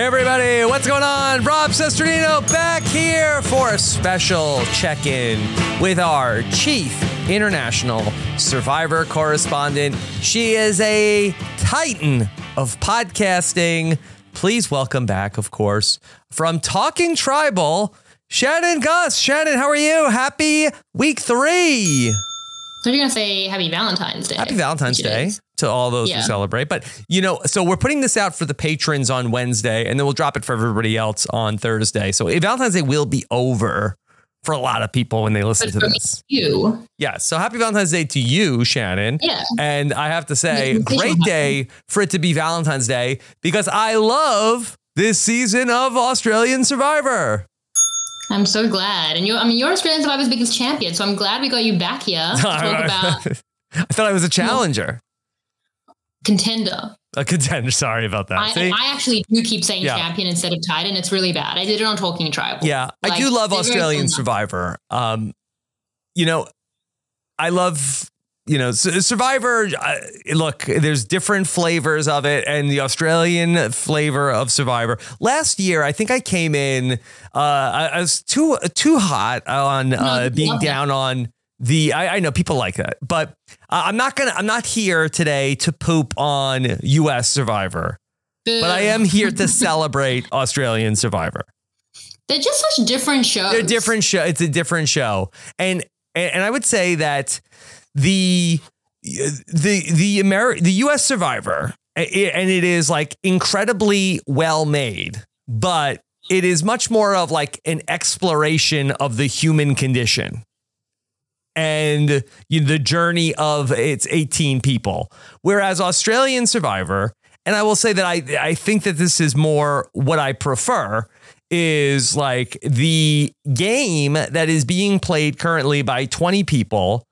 Hey everybody, what's going on? Rob Cesternino back here for a special check-in with our chief international survivor correspondent. She is a titan of podcasting. Please welcome back, of course, from Talking Tribal, Shannon Guss. Shannon, how are you? Happy week three. So you're gonna say Happy Valentine's Day. Happy Valentine's Day is. To all those who celebrate. But you know, so we're putting this out for the patrons on Wednesday, and then we'll drop it for everybody else on Thursday. So Valentine's Day will be over for a lot of people when they listen But to this. you, Yeah. So happy Valentine's Day to you, Shannon. yeah. And I have to say, Yeah, great day for it to be Valentine's Day because I love this season of Australian Survivor. I'm so glad. And you're, I mean, you're Australian Survivor's biggest champion, so I'm glad we got you back here to talk about I thought I was a challenger, contender. a contender. Sorry about that. I? I actually do keep saying Yeah. champion instead of titan. It's really bad. I did it on Talking Tribal. Yeah, I do love Australian. Survivor. Um, you know, I love you know Survivor. Uh, look, there's different flavors of it, and the Australian flavor of Survivor. Last year, I think I came in. Uh, I, I was too too hot on uh, being down on. The I, I know people like that, but uh, I'm not gonna. I'm not here today to poop on U.S. Survivor, but I am here to celebrate Australian Survivor. They're just such different shows. They're different show. It's a different show, and and and I would say that the the the Ameri- the U.S. Survivor, i- and it is like incredibly well made, but it is much more of like an exploration of the human condition and you know, the journey of its 18 people. Whereas Australian Survivor, and I will say that I I think that this is more what I prefer is like the game that is being played currently by 20 people.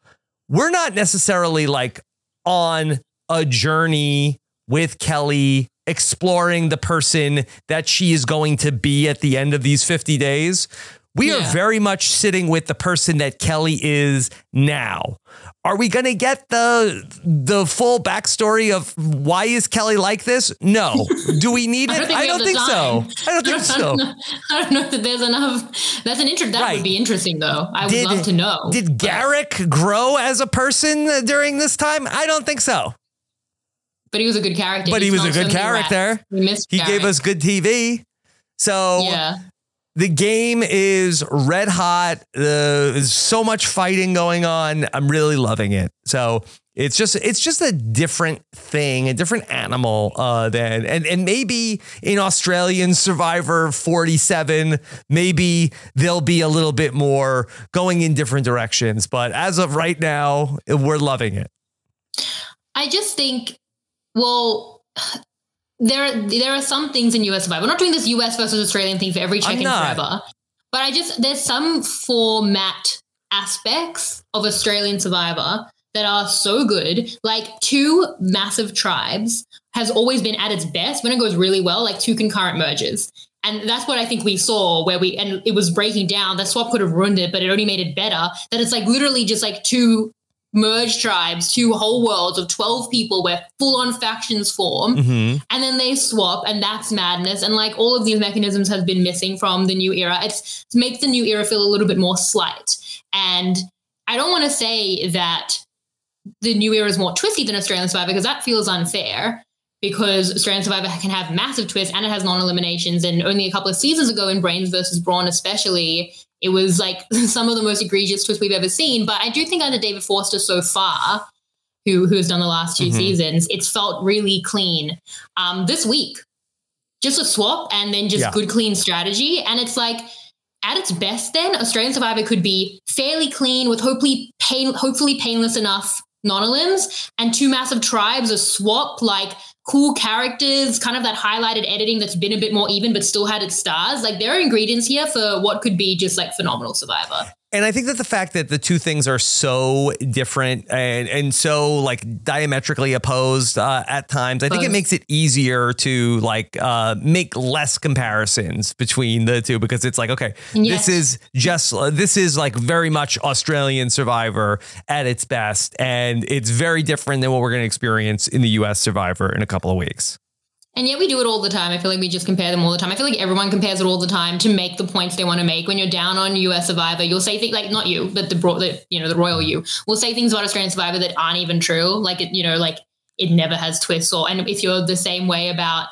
We're not necessarily like on a journey with Kelly exploring the person that she is going to be at the end of these 50 days. We are very much sitting with the person that Kelly is now. Are we going to get the the full backstory of why is Kelly like this? No. Do we need I it? don't think I don't think so. I don't think so. I don't know that there's enough. That's an interest. That Right. would be interesting, though. I would Did- love to know. Did Garrick grow as a person during this time? I don't think so. but he was a good character. But he was a good character. missed He gave us good TV. So Yeah. The game is red hot. Uh, there's so much fighting going on. I'm really loving it. So it's just it's just a different thing, a different animal uh, than and and maybe in Australian Survivor 47, maybe they'll be a little bit more going in different directions. But as of right now, we're loving it. I just think, well, there there are some things in US Survivor. We're not doing this US versus Australian thing for every check-in forever. But I just there's some format aspects of Australian Survivor that are so good. Like two massive tribes has always been at its best when it goes really well, like two concurrent merges. And that's what I think we saw where we and it was breaking down. The swap could have ruined it, but it only made it better. That it's like literally just like two merged tribes, two whole worlds of 12 people where full on factions form Mhm. and then they swap and that's madness. And like all of these mechanisms have been missing from the new era. It's, it makes the new era feel a little bit more slight. And i don't want to say that the new era is more twisty than australian survivor because that feels unfair because australian survivor can have massive twists and it has non-eliminations. And only a couple of seasons ago in brains versus brawn especially it was like some of the most egregious twists we've ever seen but i do think under david forster so far who who has done the last 2 Mhm. seasons, it's felt really clean. Um, this week, just a swap and then just Yeah. good clean strategy, and it's like at its best. Then Australian Survivor could be fairly clean with hopefully pain, hopefully painless enough non-elims, and two massive tribes, a swap like cool characters, kind of that highlighted editing that's been a bit more even, but still had its stars. Like there are ingredients here for what could be just like phenomenal Survivor. And I think that the fact that the two things are so different and and so like diametrically opposed uh, at times, I think it makes it easier to like uh, make less comparisons between the two because it's like, okay, Yes. this is just uh, this is like very much Australian Survivor at its best, and it's very different than what we're going to experience in the U.S. Survivor in a couple of weeks. And yet we do it all the time. I feel like we just compare them all the time. I feel like everyone compares it all the time to make the points they want to make. When you're down on US Survivor, you'll say things like not you, but the bro- the you know the royal you will say things about Australian Survivor that aren't even true. Like it, you know, like it never has twists. Or and if you're the same way about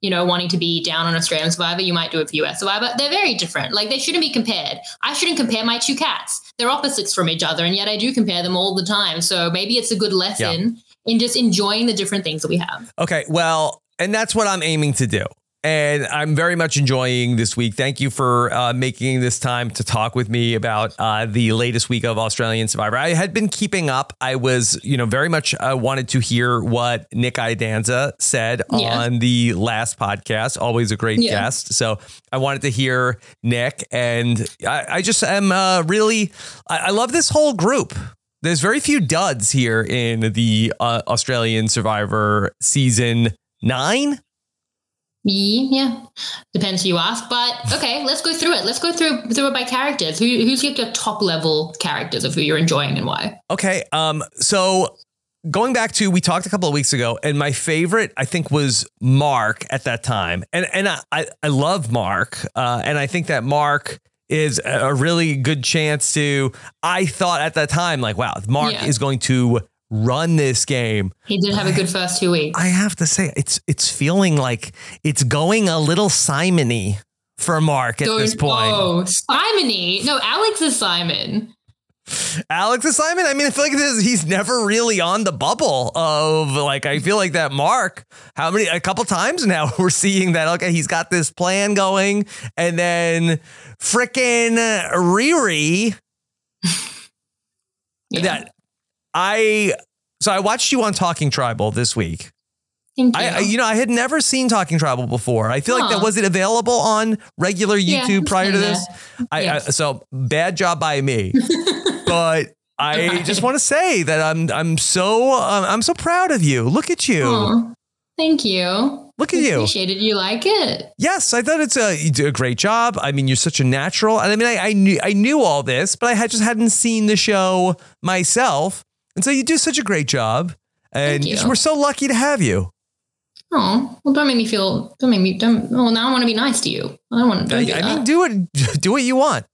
you know wanting to be down on Australian Survivor, you might do it for US Survivor. They're very different. Like they shouldn't be compared. I shouldn't compare my two cats. They're opposites from each other, and yet I do compare them all the time. So maybe it's a good lesson in just enjoying the different things that we have. Okay, well, and that's what I'm aiming to do. And I'm very much enjoying this week. Thank you for uh, making this time to talk with me about uh, the latest week of Australian Survivor. I had been keeping up. I was, you know, very much uh, wanted to hear what Nick Iadanza said Yeah. on the last podcast. Always a great Yeah. guest. So I wanted to hear Nick, and I, I just am uh, really. I, I love this whole group. There's very few duds here in the uh, Australian Survivor season nine. Yeah, depends who you ask. But okay, let's go through it. Let's go through through it by characters. Who who's your your top level characters of who you're enjoying and why? Okay. Um, so going back to we talked a couple of weeks ago, and my favorite I think was Mark at that time. And and I I, I love Mark. Uh, and I think that Mark is a a really good chance to I thought at that time, like, wow, Mark Yeah. is going to run this game. He did have a good first two weeks. I have to say, it's it's feeling like it's going a little Simony for Mark at this point. Oh, Simony. No, Alex is Simon. Alex is Simon. I mean, I feel like this, he's never really on the bubble of like. I feel like that Mark. How many? A couple times now we're seeing that. Okay, he's got this plan going, and then frickin' Riri. Yeah. That I. So I watched you on Talking Tribal this week. Thank you. I, you know, I had never seen Talking Tribal before. I feel like that was it available on regular YouTube it's prior to this. I, Yes. I so bad job by me, but I Right. just want to say that I'm I'm so um, I'm so proud of you. Look at you. Aw, thank you. Look at you. I appreciate it. You like it? Yes, I thought it's a you do a great job. I mean, you're such a natural. And I mean, I, I knew I knew all this, but I had just hadn't seen the show myself, and so you do such a great job. And Thank you. we're so lucky to have you. Oh, well, don't make me feel. Don't make me. Don't. Well, now I want to be nice to you. I don't want to. I, do I that. mean, do it. Do what you want.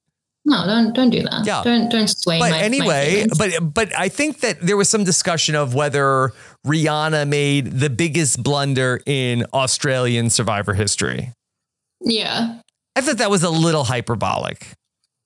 no, don't. Don't do that. Yeah. Don't. Don't sway but my. my anyway, feelings. but but I think that there was some discussion of whether Rihanna made the biggest blunder in Australian Survivor history. yeah. I thought that was a little hyperbolic.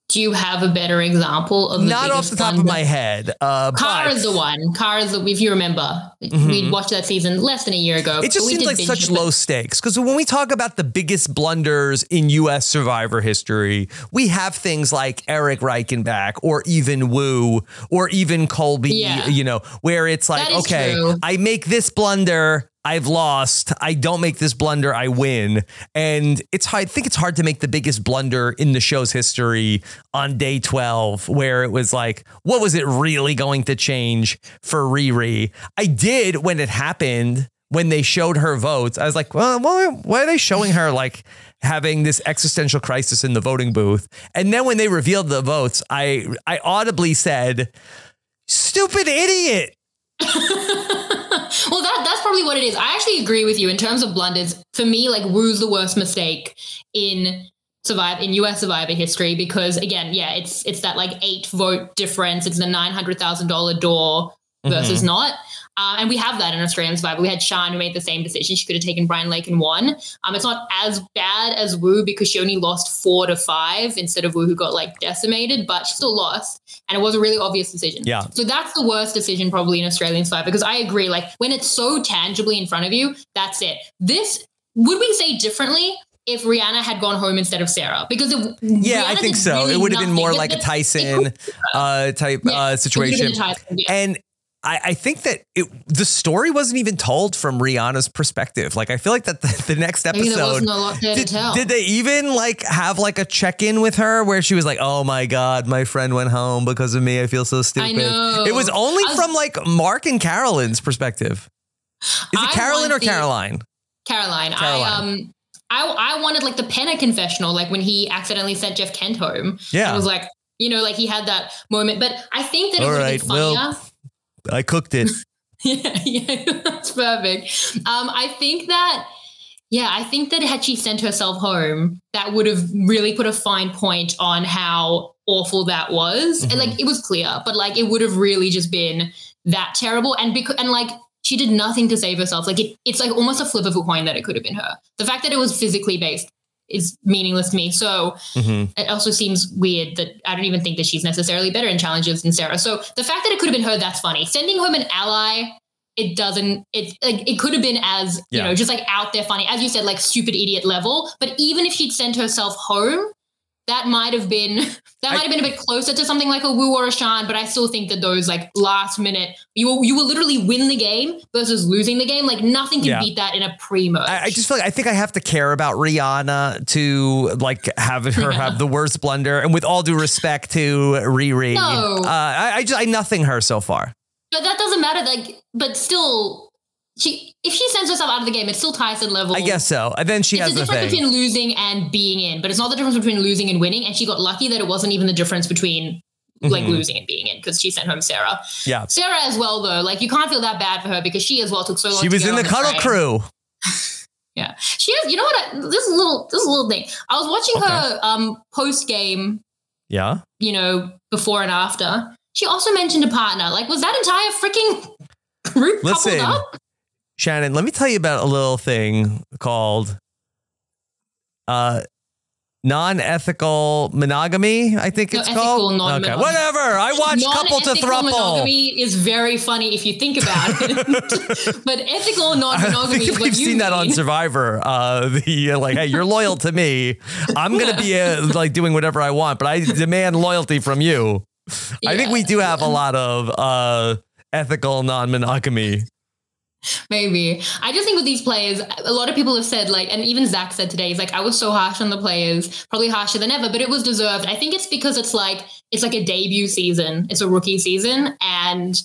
Do you have a better example of Not off the top of my head. Uh, Kara's but the one. Kara's the, if you remember, we watched that season less than a year ago. it just seems like such low stakes because when we talk about the biggest blunders in U.S. Survivor history, we have things like Erik Reichenbach or even Woo or even Colby. Yeah. You know, where it's like, okay, true. I make this blunder. I've lost. I don't make this blunder. I win. And it's hard. I think it's hard to make the biggest blunder in the show's history on day 12, where it was like, what was it really going to change for Riri? I did when it happened, when they showed her votes. I was like, well, why, are they showing her like having this existential crisis in the voting booth? And then when they revealed the votes, I, I audibly said, stupid idiot. well, that that's probably what it is. I actually agree with you in terms of blunders. For me, like Woo's the worst mistake in survive in US Survivor history because again, yeah, it's it's that like eight vote difference. It's the nine hundred thousand dollar door versus not. Uh, and we have that in Australian Survivor. We had Sean who made the same decision. She could have taken Brian Lake and won. Um, it's not as bad as Woo because she only lost four to five instead of Woo who got like decimated, but she still lost. And it was a really obvious decision. Yeah. So that's the worst decision probably in Australian Survivor because I agree. Like when it's so tangibly in front of you, that's it. This would we say differently if Rihanna had gone home instead of Sarah? Because if Yeah, I think so. really it would have been more like a Tyson uh, type Yeah, uh, situation. Tyson, yeah. And I, I think that it, the story wasn't even told from Rihanna's perspective. Like, I feel like that the, the next episode. wasn't a lot there Did, to tell. did they even like have like a check in with her where she was like, "Oh my god, my friend went home because of me. I feel so stupid." know. It was only I was- from like Mark and Carolyn's perspective. Is it I Carolyn or the- Caroline? Caroline, I Caroline. um I I wanted like the Penner confessional, like when he accidentally sent Jeff Kent home. Yeah. It was like, you know, like he had that moment. But I think that it All would have right, been well- funnier. I cooked it. yeah, yeah, that's perfect. Um, I think that yeah, I think that had she sent herself home, that would have really put a fine point on how awful that was. And Mhm. like it was clear, but like it would have really just been that terrible. And because and like she did nothing to save herself. Like it, it's like almost a flip of a coin that it could have been her. The fact that it was physically based is meaningless to me. So Mhm. it also seems weird that I don't even think that she's necessarily better in challenges than Sarah. So the fact that it could have been her, that's funny. Sending home an ally, it doesn't. It like it could have been as you know just like out there funny, as you said, like stupid idiot level. But even if she'd sent herself home, that might have been that might have been a bit closer to something like a Woo or a Shan. But I still think that those like last minute, you will you will literally win the game versus losing the game. Like nothing can Yeah. beat that in a pre-merge. I, I just feel like I think I have to care about Rihanna to like have her have the worst blunder. And with all due respect to Riri, No. uh, I, I just I nothing her so far. But that doesn't matter. Like, but still, she if she sends herself out of the game, it's still Tyson level. I guess so. And then she it's has the the difference thing. between losing and being in, but it's not the difference between losing and winning. And she got lucky that it wasn't even the difference between like Mhm. losing and being in because she sent home Sarah. Yeah. Sarah as well though, like you can't feel that bad for her because she as well took so long. She was in on the cuddle crew. Yeah, she has. You know what? I, this is a little. This is a little thing. I was watching Okay. her um post game. Yeah. You know, before and after. She also mentioned a partner. Like, was that entire freaking group Listen, coupled up? Shannon, let me tell you about a little thing called uh non-ethical monogamy, I think No, it's called. Okay, whatever. I watch couple to thruple. monogamy is very funny if you think about it. but ethical I non-monogamy think is we've seen that on. Survivor. Uh, the uh, like, hey, you're loyal to me. I'm gonna be uh, like doing whatever I want, but I demand loyalty from you. I think we do have a lot of uh, ethical non-monogamy. Maybe. I just think with these players, a lot of people have said, like, and even Zach said today, he's like, I was so harsh on the players, probably harsher than ever, but it was deserved. I think it's because it's like, it's like a debut season, it's a rookie season, and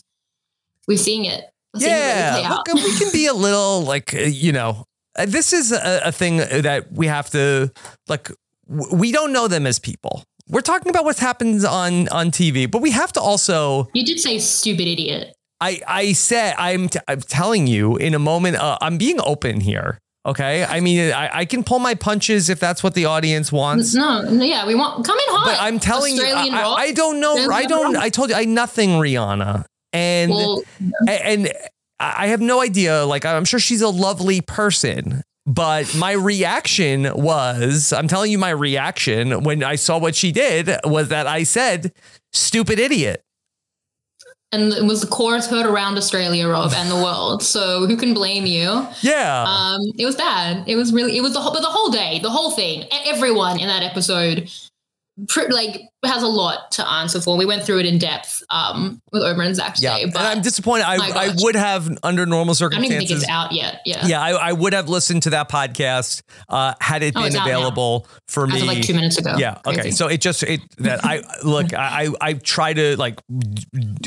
we're seeing it. We're seeing it really Yeah, look, we can be a little like uh, you know. uh, This is a, a thing that we have to like. w- We don't know them as people. We're talking about what happens on on TV, but we have to also. You did say stupid idiot. I I said I'm t- I'm telling you in a moment. Uh, I'm being open here. Okay, I mean I, I can pull my punches if that's what the audience wants. No, no, yeah, we want come in hot. But I'm telling Australian you, I. I, don't know. There's I don't. I told you, I nothing Rihanna, and well, and I have no idea. Like, I'm sure she's a lovely person, but my reaction was I'm telling you, my reaction when I saw what she did was that I said, stupid idiot. And it was the chorus heard around Australia, Rob, and the world. So who can blame you? Yeah. Um, it was bad. It was really. It was the whole, but the whole day, the whole thing, everyone in that episode, pr- like has a lot to answer for. We went through it in depth um, with Omer and Zach yeah. today, And but I'm disappointed. I, I would have, under normal circumstances. I don't think it's out yet. Yeah, yeah, I, I would have listened to that podcast uh, had it Oh, been available for me. like two minutes ago. Yeah. Okay. Crazy. So it just it that I look I I I try to like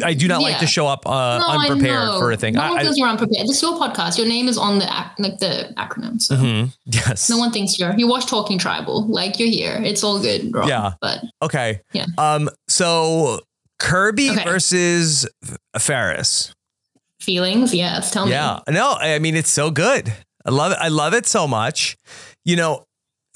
I do not like to show up uh, No, unprepared for a thing. No I, one I- feels you're unprepared. This is your podcast. Your name is on the ac- like the acronym. So Mhm. Yes. no one thinks you're. You watch Talking Tribal. Like you're here. It's all good. Yeah. But Okay. Yeah. Um. So Kirby Okay. versus Ferris. feelings. Yes. Tell me. Yeah. No. I mean, it's so good. I love it. I love it so much. You know.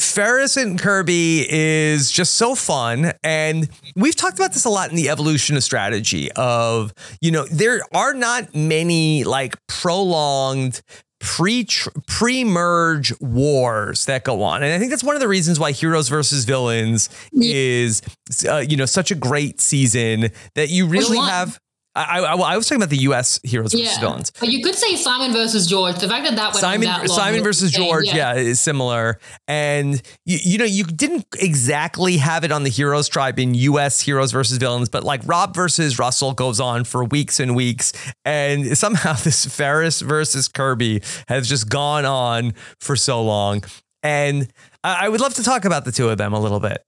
Ferris and Kirby is just so fun. And we've talked about this a lot in the evolution of strategy of, you know, there are not many like prolonged pre pre-merge wars that go on. And I think that's one of the reasons why Heroes versus Villains Yeah. is uh, you know such a great season that you really have I, I, I was talking about the U.S. heroes versus villains. But you could say Simon versus George. The fact that that went Simon that long Simon versus. George, yeah. is similar. And you, you know, you didn't exactly have it on the heroes tribe in US heroes versus villains, but like Rob versus Russell goes on for weeks and weeks. And somehow this Ferris versus Kirby has just gone on for so long. And I I would love to talk about the two of them a little bit.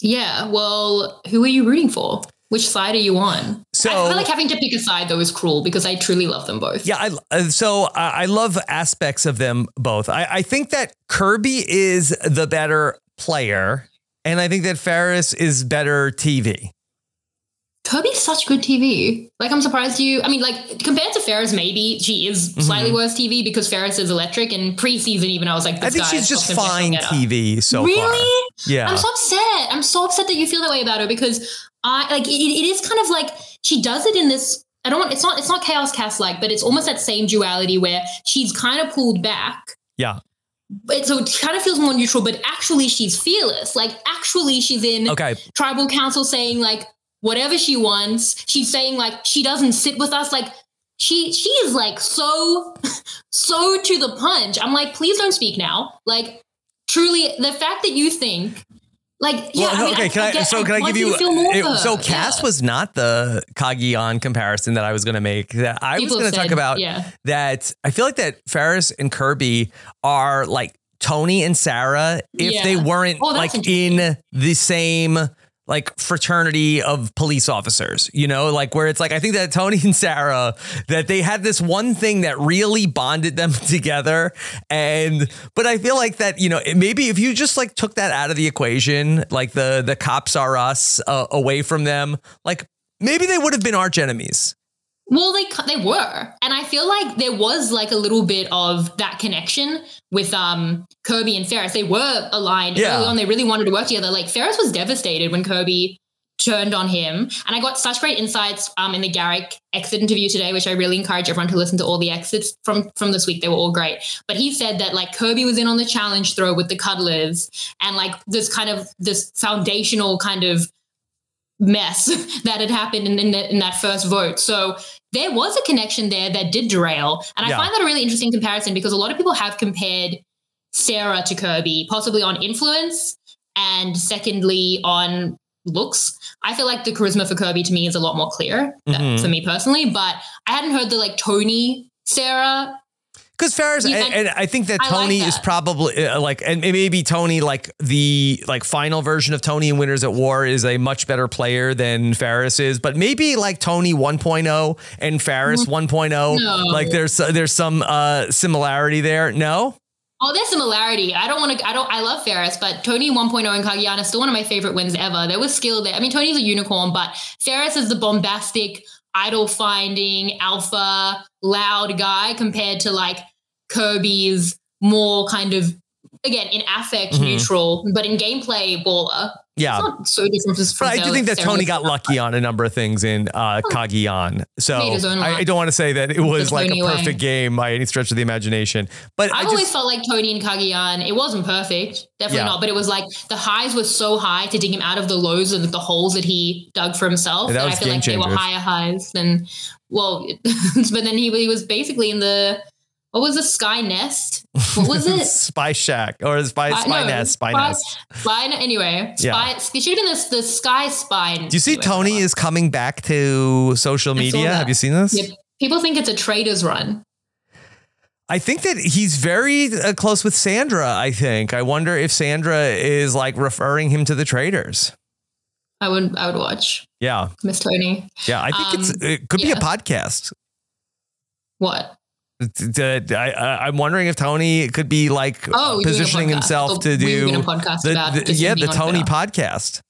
Yeah. Well, who are you rooting for? Which side are you on? So- I feel like having to pick a side though is cruel because I truly love them both. Yeah, I, uh, so I I love aspects of them both. I, I think that Kirby is the better player, and I think that Ferris is better TV. Kirby's such good TV. Like I'm surprised you. I mean, like compared to Ferris, maybe she is Mm-hmm. slightly worse TV because Ferris is electric. And preseason, even I was like, I think guy she's is just fine. TV so really? far. Yeah. I'm so upset. I'm so upset that you feel that way about her because I like it, it is kind of like she does it in this. I don't want. It's not. It's not Chaos Kass like, but it's almost that same duality where she's kind of pulled back. Yeah. But so it kind of feels more neutral, but actually she's fearless. Like actually she's in Okay. tribal council saying like whatever she wants. She's saying like she doesn't sit with us. Like she she is like so so to the punch. I'm like, please don't speak now. Like truly, the fact that you think like yeah. Well, I mean, okay, can I, get- so can I give you, to feel more it- so Kass Yeah. was not the Cagayan comparison that I was going to make. That I People was going to talk about yeah. that I feel like that Ferris and Kirby are like Tony and Sarah if Yeah. they weren't Oh, like in the same like fraternity of police officers, you know, like where it's like I think that Tony and Sarah that they had this one thing that really bonded them together and but I feel like that, you know, maybe if you just like took that out of the equation, like the the cops are us uh, away from them, like maybe they would have been arch enemies. Well, they they were, and I feel like there was like a little bit of that connection with um Kirby and Ferris. They were aligned Yeah. early on. They really wanted to work together. Like Ferris was devastated when Kirby turned on him, and I got such great insights um in the Garrick exit interview today, which I really encourage everyone to listen to all the exits from from this week. They were all great, but he said that like Kirby was in on the challenge throw with the cuddlers, and like this kind of this foundational kind of mess that had happened in, in, the, in that first vote. So there was a connection there that did derail. And I Yeah. find that a really interesting comparison because a lot of people have compared Sarah to Kirby, possibly on influence and secondly on looks. I feel like the charisma for Kirby to me is a lot more clear Mhm. for me personally, but I hadn't heard the like Tony Sarah. Because Ferris, and, and I think that I like Tony is probably uh, like, and maybe Tony, like the like final version of Tony in Winners at War, is a much better player than Ferris is. But maybe like Tony 1.0 and Ferris 1.0, No. like there's there's some uh, similarity there. No, Oh, there's similarity. I don't want to. I don't. I love Ferris, but Tony 1.0 and Cagayan is still one of my favorite wins ever. There was skill there. I mean, Tony's a unicorn, but Ferris is the bombastic, idol finding, alpha, loud guy compared to like Kirby's more kind of again in affect Mhm. neutral, but in gameplay baller. yeah. It's not so different from. But I do think that Tony got lucky on a number of things in uh, Cagayan. So Made his own I. I don't want to say that it was like a Tony way. perfect game by any stretch of the imagination. But I I've just, always felt like Tony and Cagayan, it wasn't perfect, definitely Yeah. not, but it was like the highs were so high to dig him out of the lows and the holes that he dug for himself. Yeah, that that, was I feel like they were higher highs than, well, but then he, he was basically in the, what was the Sky Nest? What was it? Spy Shack or Spy, Uh, Spy no, Nest, Spy Spy- Nest. Spy, anyway, Yeah. Spy, it should have been this, the Sky Spy. Do you see Tony is coming back to social media? Have you seen this? Yep. People think it's a Traitors run. I think that he's very uh, close with Sandra. I think. I wonder if Sandra is like referring him to the Traitors. I would, I would watch Yeah, Miss Tony. yeah. I think it's Um, it could be a podcast. What? I, I'm wondering if Tony could be like Oh, positioning himself Oh, to do a podcast the, about the- yeah the Tony Twitter. podcast.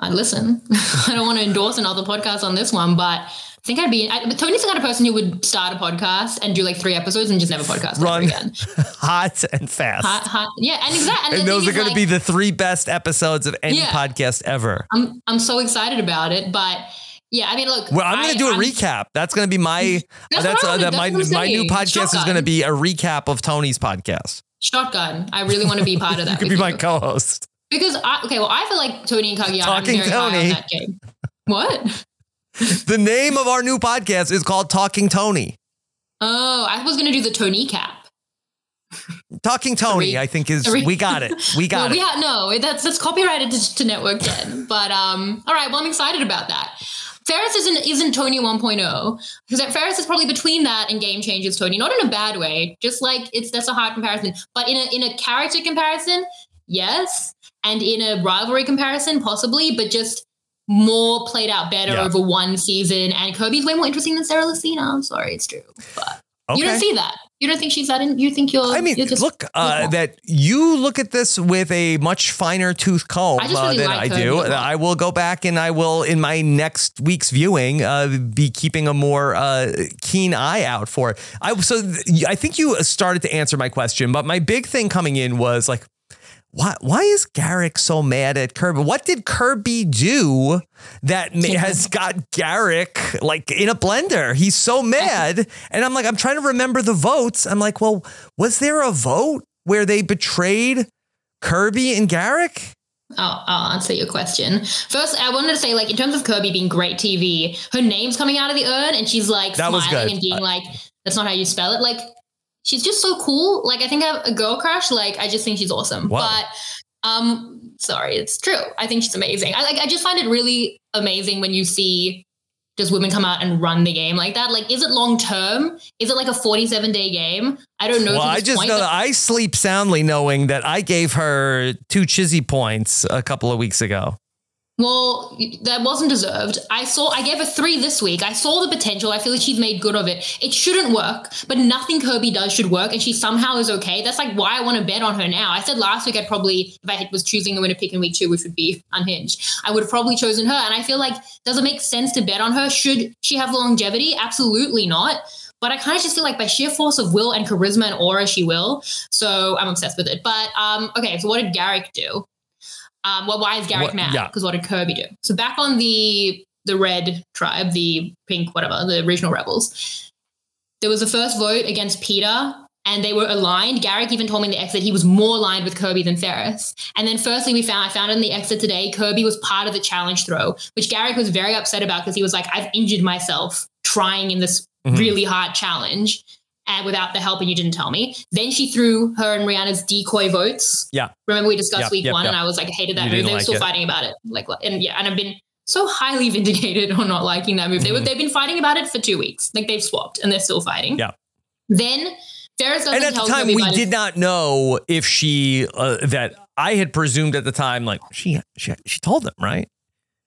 I listen. I don't want to endorse another podcast on this one, but I think I'd be. I, but Tony's the kind of person who would start a podcast and do like three episodes and just never podcast Run. again. Hot and fast. Hot, hot, yeah, and exactly. and those are going to be the three best episodes of any Yeah. podcast ever. I'm I'm so excited about it, but yeah, I mean, look. Well, I'm going to do a I'm- recap. That's going to be my. That's that's uh, my that's I'm my new podcast is going to be a recap of Tony's podcast. Shotgun. I really want to be part of that. You could be my you. co-host. because I, okay, well, I feel like Tony and Cagayan. Talking I'm very high Tony. on that game. What? the name of our new podcast is called Talking Tony. Oh, I was going to do the Tony cap. Talking Tony. I think is we got it. We got well, it. we ha- no, that's that's copyrighted to, to Network 10. But um, all right, well, I'm excited about that. Ferris isn't isn't Tony 1.0 because Ferris is probably between that and Game Changers Tony, not in a bad way, just like it's that's a hard comparison. But in a in a character comparison, yes, and in a rivalry comparison, possibly, but just more played out better Yeah. over one season. And Kirby's way more interesting than Sarah Lacina. I'm sorry, it's true, but you don't see that. You don't think she's that? In, you think you're? I mean, you're just, look, uh, that you look at this with a much finer tooth comb I just uh, than like I do. I will go back and I will, in my next week's viewing, uh, be keeping a more uh, keen eye out for it. I so th- I think you started to answer my question, but my big thing coming in was like. Why, why is Garrick so mad at Kirby? What did Kirby do that has got Garrick like in a blender? He's so mad. And I'm like, I'm trying to remember the votes. I'm like, well, was there a vote where they betrayed Kirby and Garrick? I'll, I'll answer your question. First, I wanted to say, like, in terms of Kirby being great TV, her name's coming out of the urn and she's like That smiling and being uh, like, that's not how you spell it. Like, she's just so cool. Like, I think I have a girl crush. Like, I just think she's awesome. Wow. But, um, sorry, it's true. I think she's amazing. I like, I just find it really amazing when you see just women come out and run the game like that. Like, is it long term? Is it like a 47 day game? I don't know. Well, I just point, know that I sleep soundly knowing that I gave her two chizzy points a couple of weeks ago. Well, that wasn't deserved. I saw, I gave her three this week. I saw the potential. I feel like she's made good of it. It shouldn't work, but nothing Kirby does should work, and she somehow is okay. That's like why I want to bet on her now. I said last week I'd probably, if I was choosing a winner pick in week two, which would be unhinged, I would have probably chosen her. And I feel like, does it make sense to bet on her? Should she have longevity? Absolutely not. But I kind of just feel like by sheer force of will and charisma and aura, she will. So I'm obsessed with it. But um, okay, so what did Garrick do? Um, well, why is Garrick What- mad? yeah. Because what did Kirby do? So back on the the red tribe, the pink, whatever, the regional rebels, there was a first vote against Peter, and they were aligned. Garrick even told me in the exit he was more aligned with Kirby than Ferris. And then, firstly, we found I found in the exit today, Kirby was part of the challenge throw, which Garrick was very upset about because he was like, "I've injured myself trying in this Mhm. really hard challenge." And without the help, and you didn't tell me. Then she threw her and Rihanna's decoy votes. Yeah. Remember we discussed Yep, week yep, one, yep. and I was like, I hated that You move. They were like still it. fighting about it. Like, and yeah, and I've been so highly vindicated on not liking that move. They were, Mhm. they've been fighting about it for two weeks. Like they've swapped, and they're still fighting. Yeah. Then Ferris doesn't And at the time, we did not know if she uh, that I had presumed at the time, like she she she told them right.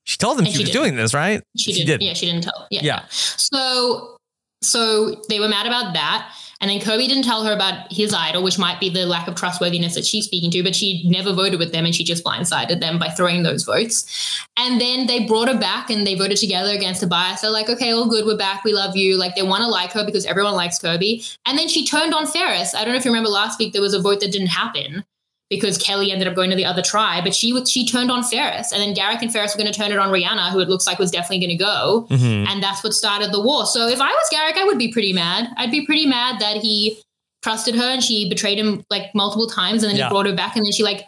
She told them she, she was didn't. doing this, right? She, didn't. Yeah, she didn't tell. Yeah. Yeah. So so they were mad about that. And then Kirby didn't tell her about his idol, which might be the lack of trustworthiness that she's speaking to, but she never voted with them and she just blindsided them by throwing those votes. And then they brought her back and they voted together against Tobias. They're like, okay, all good, we're back, we love you. Like they want to like her because everyone likes Kirby. And then she turned on Ferris. I don't know if you remember last week, there was a vote that didn't happen because Kelly ended up going to the other tribe, but she she turned on Ferris. And then Garrick and Ferris were going to turn it on Rihanna, who it looks like was definitely going to go Mhm. and that's what started the war. So if I was Garrick, I would be pretty mad. I'd be pretty mad that he trusted her and she betrayed him like multiple times, and then Yeah. he brought her back, and then she like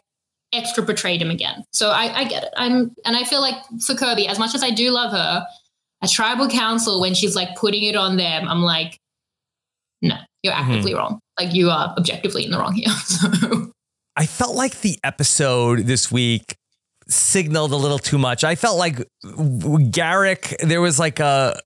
extra betrayed him again. So I, I get it. I'm and I feel like for Kirby, as much as I do love her, a tribal council when she's like putting it on them, I'm like, no, you're Mm-hmm. actively wrong. Like you are objectively in the wrong here. So I felt like the episode this week signaled a little too much. I felt like Garrick, there was like a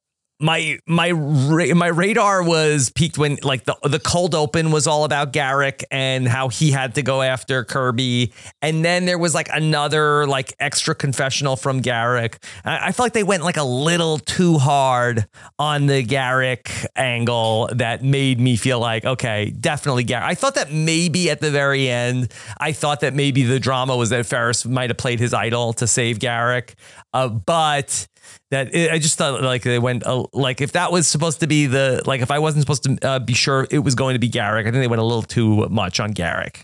my my my radar was peaked when like the the cold open was all about Garrick and how he had to go after Kirby, and then there was like another like extra confessional from Garrick. I, I felt like they went like a little too hard on the Garrick angle that made me feel like okay, definitely Garrick. I thought that maybe at the very end, I thought that maybe the drama was that Ferris might have played his idol to save Garrick, uh, but that it, I just thought like they went uh, like if that was supposed to be the like if I wasn't supposed to uh, be sure it was going to be Garrick, I think they went a little too much on Garrick.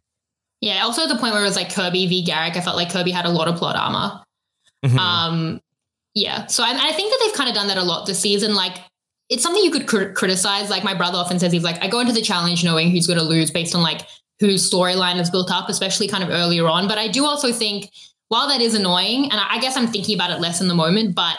yeah, also at the point where it was like Kirby v Garrick, I felt like Kirby had a lot of plot armor. Mhm. Um, yeah. So I, I think that they've kind of done that a lot this season. Like, it's something you could cr- criticize. Like my brother often says, he's like, I go into the challenge knowing who's going to lose based on like whose storyline is built up, especially kind of earlier on. But I do also think, while that is annoying, and I guess I'm thinking about it less in the moment, but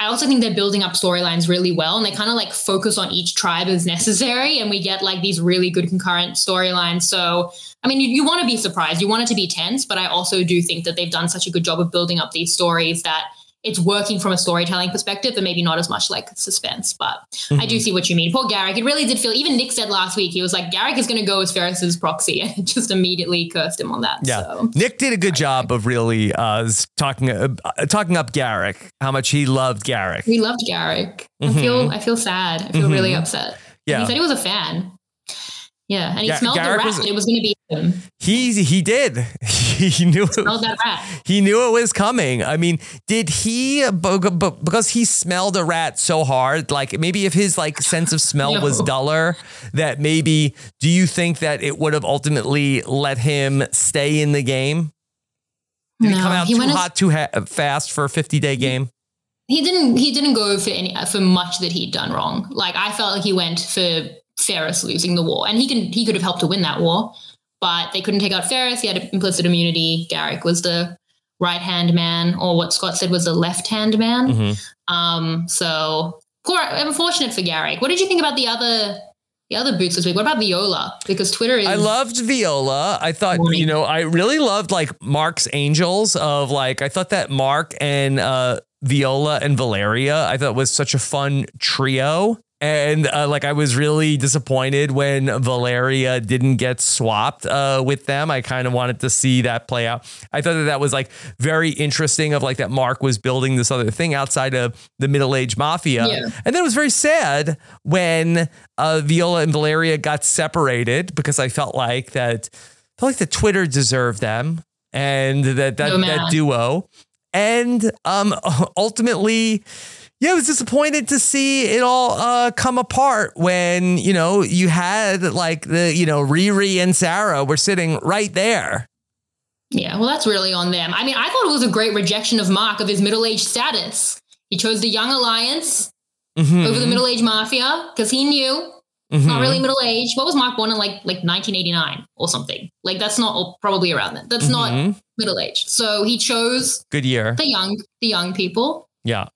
I also think they're building up storylines really well and they kind of like focus on each tribe as necessary. And we get like these really good concurrent storylines. So, I mean, you, you want to be surprised, you want it to be tense, but I also do think that they've done such a good job of building up these stories that it's working from a storytelling perspective, but maybe not as much like suspense. But mm-hmm. I do mm-hmm. see what you mean. Poor Garrick, it really did feel. Even Nick said last week he was like, Garrick is going to go as Ferris's proxy, and just immediately cursed him on that. Yeah, so. Nick did a good job of really uh, talking uh, talking up Garrick, how much he loved Garrick. He loved Garrick. Mm-hmm. I feel I feel sad. I feel mm-hmm. really upset. Yeah, he said he was a fan. Yeah, and he Ga- smelled Garrick the rat. Was, it was going to be him. He he did. He knew it, smelled that rat. He knew it was coming. I mean, did he because he smelled a rat so hard? Like maybe if his like sense of smell no. was duller, that maybe. Do you think that it would have ultimately let him stay in the game? Did no, he come out he too hot, too ha- fast for a fifty day game? He didn't. He didn't go for any for much that he'd done wrong. Like I felt like he went for Ferris losing the war, and he can he could have helped to win that war, but they couldn't take out Ferris. He had implicit immunity. Garrick was the right hand man, or what Scott said was the left hand man. Mm-hmm. Um, so poor, unfortunate for Garrick. What did you think about the other the other boots this week. What about Viola? Because Twitter is. I loved Viola. I thought, you know, I really loved like Mark's Angels of like, I thought that Mark and uh, Viola and Valeria, I thought was such a fun trio. And uh, like I was really disappointed when Valeria didn't get swapped uh, with them. I kind of wanted to see that play out. I thought that that was like very interesting. Of like that Mark was building this other thing outside of the middle age mafia, yeah. and then it was very sad when uh, Viola and Valeria got separated because I felt like that I felt like the Twitter deserved them and that that, no, that duo, and um, ultimately yeah, I was disappointed to see it all uh, come apart when, you know, you had like the, you know, Riri and Sarah were sitting right there. Yeah, well, that's really on them. I mean, I thought it was a great rejection of Mark of his middle aged status. He chose the Young Alliance mm-hmm. over the middle aged Mafia because he knew mm-hmm. not really middle aged. What was Mark born in like like 1989 or something? Like that's not probably around then. That's mm-hmm. not middle aged. So he chose good year the young the young people. Yeah.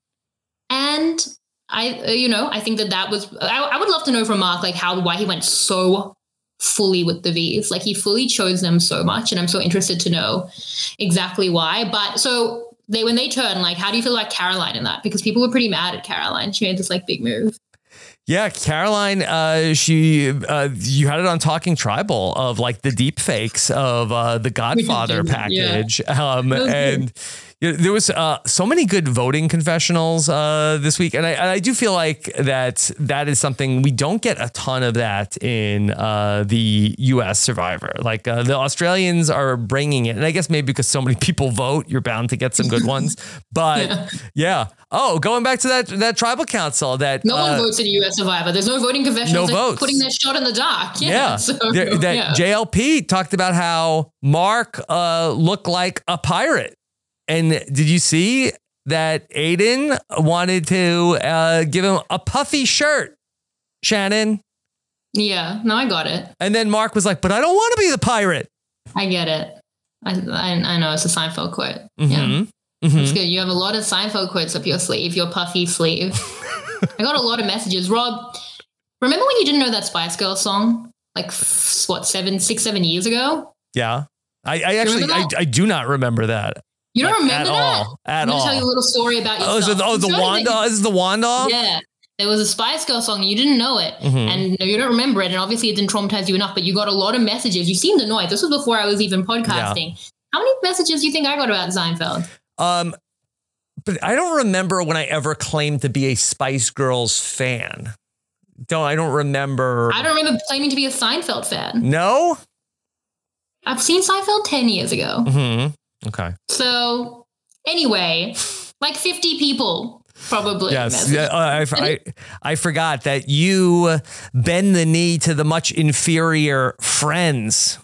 And I, uh, you know, I think that that was, I, I would love to know from Mark, like how, why he went so fully with the V's. Like he fully chose them so much. And I'm so interested to know exactly why. But so they, when they turn, like, how do you feel like Caroline in that? Because people were pretty mad at Caroline. She made this like big move. Yeah, Caroline, uh, she uh, you had it on Talking Tribal of like the deep fakes of uh, the Godfather package. Yeah. Um, and there was uh, so many good voting confessionals uh, this week, and I, I, do feel like that that is something we don't get a ton of that in uh, the U.S. Survivor. Like uh, the Australians are bringing it, and I guess maybe because so many people vote, you're bound to get some good ones. But yeah. yeah. Oh, going back to that that tribal council that no one uh, votes in U.S. Survivor. There's no voting confessionals. No votes. Putting their shot in the dark. Yeah. yeah. So, that yeah. JLP talked about how Mark uh, looked like a pirate and did you see that Aiden wanted to uh, give him a puffy shirt, Shannon? Yeah, no, I got it. And then Mark was like, "But I don't want to be the pirate." I get it. I I, I know it's a Seinfeld quote. Mm-hmm. Yeah, mm-hmm. it's good. You have a lot of Seinfeld quotes up your sleeve, your puffy sleeve. I got a lot of messages. Rob, remember when you didn't know that Spice Girl song? Like what, seven, six, seven years ago? Yeah, I, I actually I, I do not remember that. You don't remember at that? All, at I'm all. tell you a little story about yourself. Oh, it, oh the Wanda? Is the Wanda? Yeah. There was a Spice Girl song you didn't know it mm-hmm. and you don't remember it. And obviously it didn't traumatize you enough, but you got a lot of messages. You seemed annoyed. This was before I was even podcasting. Yeah. How many messages do you think I got about Seinfeld? Um, but I don't remember when I ever claimed to be a Spice Girls fan. Don't I don't remember. I don't remember claiming to be a Seinfeld fan. No, I've seen Seinfeld ten years ago. Mm-hmm. Okay. So anyway, like 50 people probably. Yes. Yeah, uh, I, I, I forgot that you bend the knee to the much inferior friends.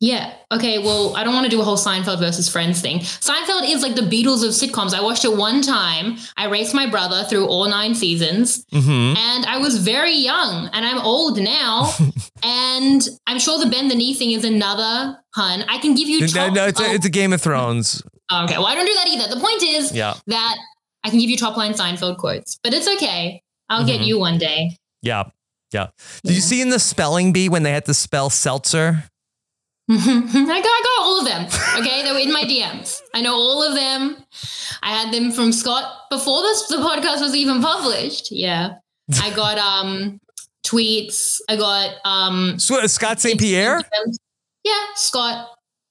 Yeah. Okay. Well, I don't want to do a whole Seinfeld versus Friends thing. Seinfeld is like the Beatles of sitcoms. I watched it one time. I raced my brother through all nine seasons, mm-hmm. and I was very young, and I'm old now. and I'm sure the bend the knee thing is another pun. I can give you. no, no, it's a, it's a Game of Thrones. Okay. Well, I don't do that either. The point is yeah. that I can give you top line Seinfeld quotes, but it's okay. I'll get Mhm. you one day. Yeah. Yeah. Did you see in the spelling bee when they had to spell seltzer? I got, I got all of them. Okay, they were in my DMs. I know all of them. I had them from Scott before this the podcast was even published. Yeah, I got um tweets. I got um Sw- Scott St. Pierre? Yeah, Scott.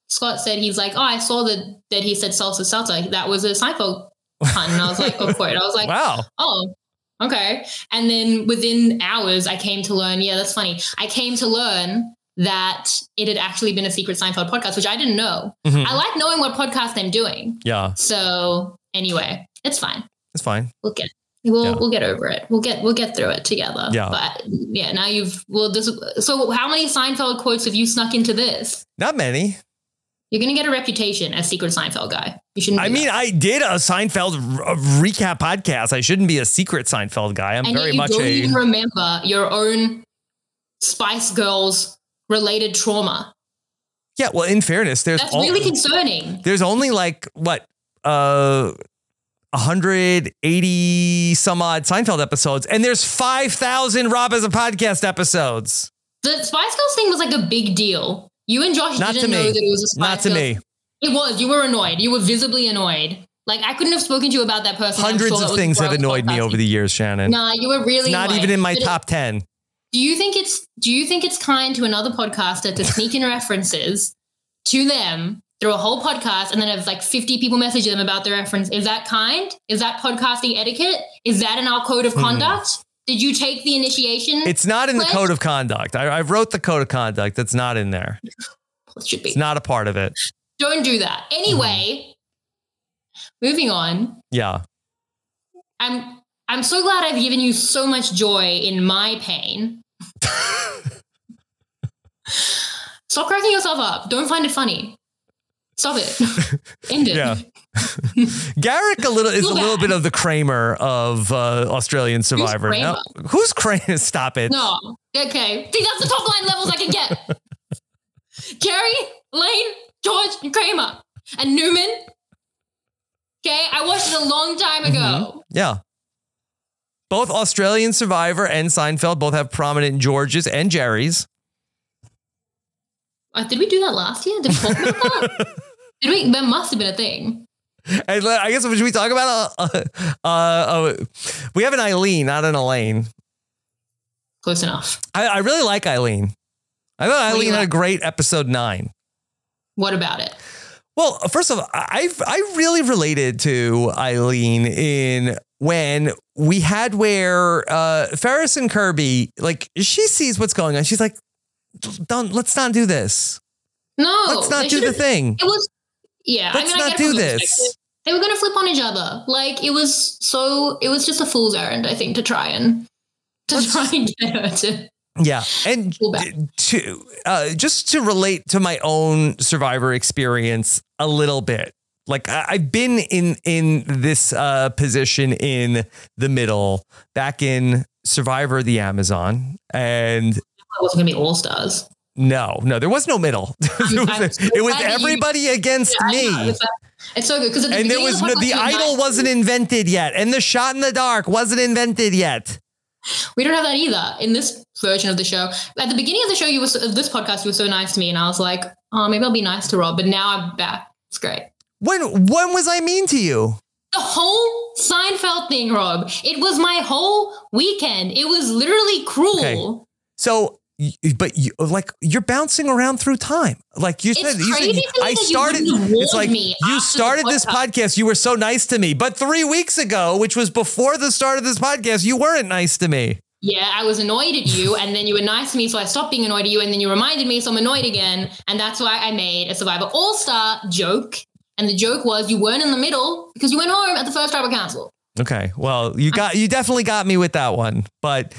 Scott said he's like, oh, I saw that that he said salsa salsa. That was a Seinfeld pun, and I was like, oh, quote. I was like, Wow. oh, okay. And then within hours, I came to learn. Yeah, that's funny. I came to learn that it had actually been a secret Seinfeld podcast, which I didn't know. Mhm. I like knowing what podcast I'm doing. Yeah. So anyway, it's fine. It's fine. We'll get we'll Yeah. we'll get over it. We'll get we'll get through it together. Yeah. But yeah, now you've well this so how many Seinfeld quotes have you snuck into this? Not many. You're gonna get a reputation as secret Seinfeld guy. You shouldn't. I mean, that. I did a Seinfeld r- recap podcast. I shouldn't be a secret Seinfeld guy. I'm and very you much don't a. even remember your own Spice Girls related trauma. Yeah. Well, in fairness, there's That's al- really concerning. there's only like what uh 180 some odd Seinfeld episodes, and there's 5,000 Rob Has a Podcast episodes. The Spice Girls thing was like a big deal. You and Josh Not to didn't know that it was a Spice Not to Girls- me. It was. You were annoyed. You were visibly annoyed. Like I couldn't have spoken to you about that person. Hundreds sure of things have annoyed me over the years, Shannon. Nah, you were really it's not annoyed. even in my But it- top 10. Do you think it's do you think it's kind to another podcaster to sneak in references to them through a whole podcast and then have like 50 people message them about the reference? Is that kind? Is that podcasting etiquette? Is that in our code of Hmm. conduct? Did you take the initiation? It's not in the code of conduct. I, I wrote the code of conduct. That's not in there. it should be. It's not a part of it. Don't do that. Anyway, moving on. Yeah. I'm I'm so glad I've given you so much joy in my pain. Stop cracking yourself up. Don't find it funny. Stop it. End it. Yeah. Garrick a little is a little bit of the Kramer of uh, Australian Survivor. Kramer? Now, who's Kramer? Stop it. No. Okay. See, that's the top line levels I can get. Jerry, Lane, George, and Kramer. And Newman. Okay. I watched it a long time ago. Yeah. Both Australian Survivor and Seinfeld both have prominent Georges and Jerrys. Uh, did we do that last year? Did we talk about that? did we? That must have been a thing. And uh, I guess should we talk about uh, uh, uh, we have an Eileen, not an Elaine. Close enough. I, I really like Eileen. I thought Eileen had a great episode nine. What about it? Well, first of all, I I really related to Eileen in when we had where uh, Ferris and Kirby like she sees what's going on. She's like, "Don't let's not do this. No. let's not do the thing. It was, yeah. Let's I mean, not do this." They were going to flip on each other. Like it was so. It was just a fool's errand, I think, to try and to Let's- try and get her to. Yeah, and to uh, just to relate to my own Survivor experience a little bit. Like I, I've been in in this uh, position in the middle back in Survivor the Amazon, and It wasn't going to be all stars. no, no, there was no middle. It was- so it was that you- everybody against know, me. It's, uh, it's so good because And there was no, the idol wasn't invented yet, and the shot in the dark wasn't invented yet. We don't have that either in this version of the show. At the beginning of the show, you were this podcast, you were so nice to me, and I was like, oh, maybe I'll be nice to Rob. But now I'm back. It's great. When when was I mean to you? The whole Seinfeld thing, Rob. It was my whole weekend. It was literally cruel. Okay. So, but you, like you're bouncing around through time. Like you said, you said I started. It's like me you started this podcast. podcast. You were so nice to me, but three weeks ago, which was before the start of this podcast, you weren't nice to me. Yeah, I was annoyed at you, and then you were nice to me, so I stopped being annoyed at you, and then you reminded me, so I'm annoyed again, and that's why I made a Survivor All Star joke. And the joke was you weren't in the middle because you went home at the first tribal council. Okay. Well, you got you definitely got me with that one, but.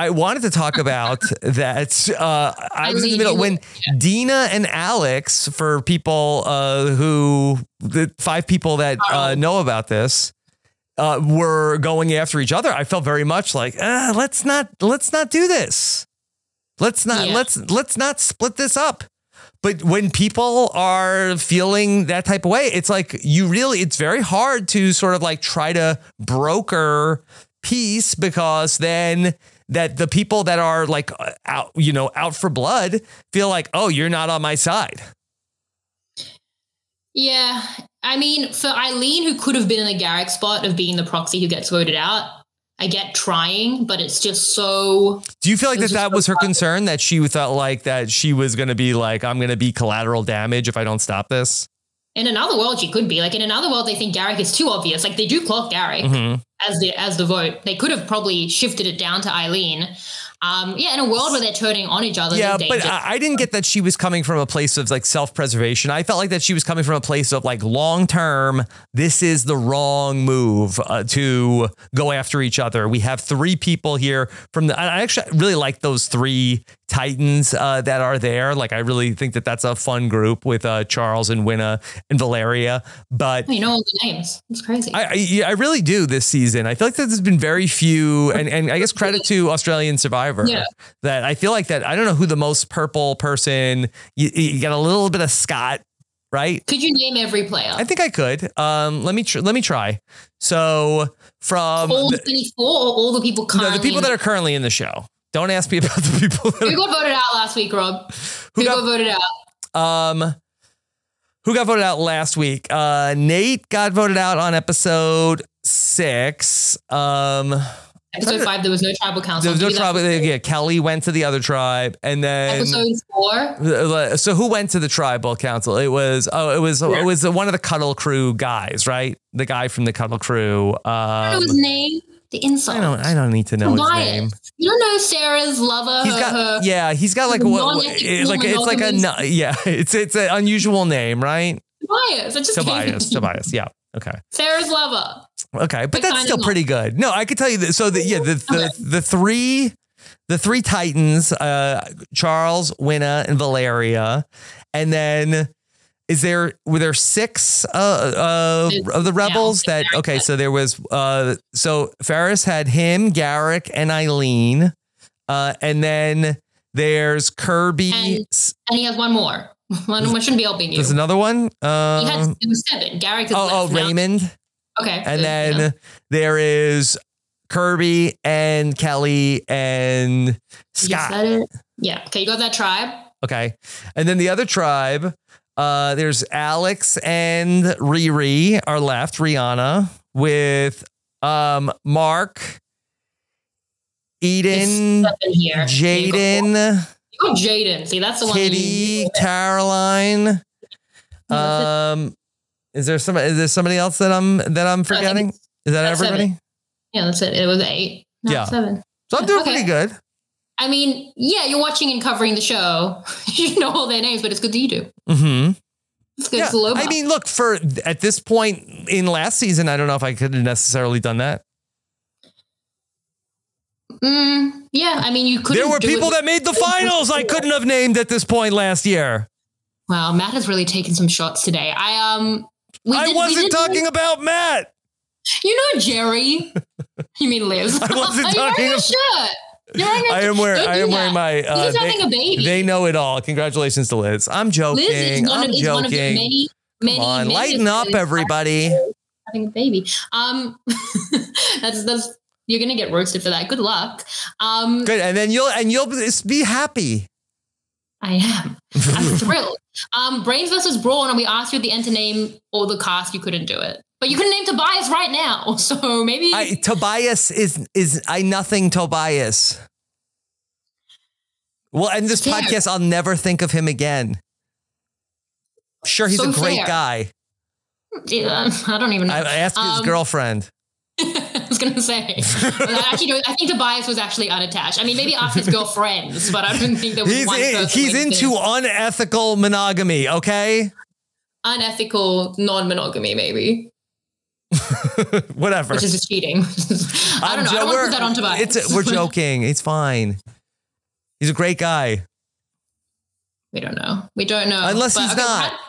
I wanted to talk about that. Uh, I, I was in the middle when Deena and Alex, for people uh, who, the five people that uh, Oh. know about this, uh, were going after each other. I felt very much like, ah, let's not, let's not do this. Let's not, Yeah. let's, let's not split this up. But when people are feeling that type of way, it's like you really, it's very hard to sort of like try to broker peace because then that the people that are like uh, out, you know, out for blood feel like, oh, you're not on my side. Yeah. I mean, for Eileen, who could have been in the Garrick spot of being the proxy who gets voted out, I get trying, but it's just so. Do you feel like that was that just was so her concern that she felt like that she was going to be like, I'm going to be collateral damage if I don't stop this? In another world, she could be like in another world. They think Garrick is too obvious. Like they do clock Garrick Mhm. as the as the vote. They could have probably shifted it down to Eileen. Um, yeah, in a world where they're turning on each other. Yeah, but I, I didn't get that she was coming from a place of like self preservation. I felt like that she was coming from a place of like long term, this is the wrong move uh, to go after each other. We have three people here from the, I actually really like those three Titans uh, that are there. Like, I really think that that's a fun group with uh, Charles and Winna and Valeria. But you know all the names. It's crazy. I, I, yeah, I really do this season. I feel like that there's been very few, and, and I guess credit to Australian Survivor Yeah. that I feel like that I don't know who the most purple person. You, you got a little bit of Scott, right? could you name every player? I think I could. Um, let me tr- let me try. So from all the, 24 or all the people no, the people that are currently in the show. Don't ask me about the people that Who got voted out last week, Rob? Who got- voted out? um who got voted out last week. Uh, Nate got voted out on episode six. Um, Episode five, there was no tribal council. there was no tribal. Yeah, Kelly went to the other tribe, and then Episode four. So who went to the tribal council? It was oh, it was Yeah. it was one of the Cuddle Crew guys, right? The guy from the Cuddle Crew. I don't know Um, his name. The insult. I don't I don't need to know his name. You don't know Sarah's lover. He's her, got her yeah, he's got like what, it's like it's like a yeah, it's it's an unusual name, right? Tobias. I just Tobias. Tobias. Yeah. Okay. Sarah's lover. Okay, but that's still pretty good. No, I could tell you that. So the yeah, the the, Okay. the three the three Titans, uh, Charles, Winna, and Valeria, and then is there were there six uh, uh of the yeah, rebels that Ferris okay? So there was uh so Ferris had him, Garrick, and Eileen, uh, and then there's Kirby. And- And he has one more. One shouldn't be helping you. There's another one. he had Um, it was seven. Garrick is oh, oh, now. Raymond. Okay. And then yeah. there is Kirby and Kelly and You Scott. said it. Yeah. Okay, you got that tribe. Okay. And then the other tribe, uh, there's Alex and Riri are left, Rihanna, with um, Mark, Eden, Seven here. You got- Jaden, You Jaden. See, that's the one. that Kitty, Caroline. Um, is there some? Is there somebody else that I'm that I'm forgetting? Is that everybody? seven. Yeah, that's it. It was eight. Yeah. seven. So I'm doing Okay. pretty good. I mean, yeah, you're watching and covering the show. you know all their names, but it's good that you do. Mm-hmm. It's good. Yeah, It's I mean, look for at this point in last season, I don't know if I could have necessarily done that. Mm, yeah, I mean, you could. There were people that made the finals I couldn't have named at this point last year. Wow, Matt has really taken some shots today. I um, we I did- wasn't talking about Matt. You know Jerry. you mean Liz? I wasn't talking about- shirt. You're wearing a I am wearing I am that. wearing my uh, Liz is having they, a baby. they know it all. Congratulations to Liz. I'm joking. Liz is one, I'm of, is one of the joking. many, many, Come on, many lighten up everybody. having a baby. Um, that's that's you're gonna get roasted for that. Good luck. Um, Good. And then you'll and you'll be happy. I am. I'm thrilled. Um, Brains versus Brawn, and we asked you at the end to name all the cast. You couldn't do it, but you couldn't name Tobias right now. So maybe I, Tobias is is I nothing Tobias. Well, and this Fair. podcast, I'll never think of him again. Sure, he's So a great fair. guy. Yeah, I don't even know. I, I asked his Um, girlfriend. I was gonna say. I actually, I think Tobias was actually unattached. I mean, maybe asked his girlfriends, but I don't think there was He's one in- he's into unethical monogamy. Okay, unethical non-monogamy, maybe, whatever. which is just cheating. I don't know. I don't want to put that on Tobias. It's we're joking. It's fine. He's a great guy. we don't know. We don't know. Unless But, he's not. Pat,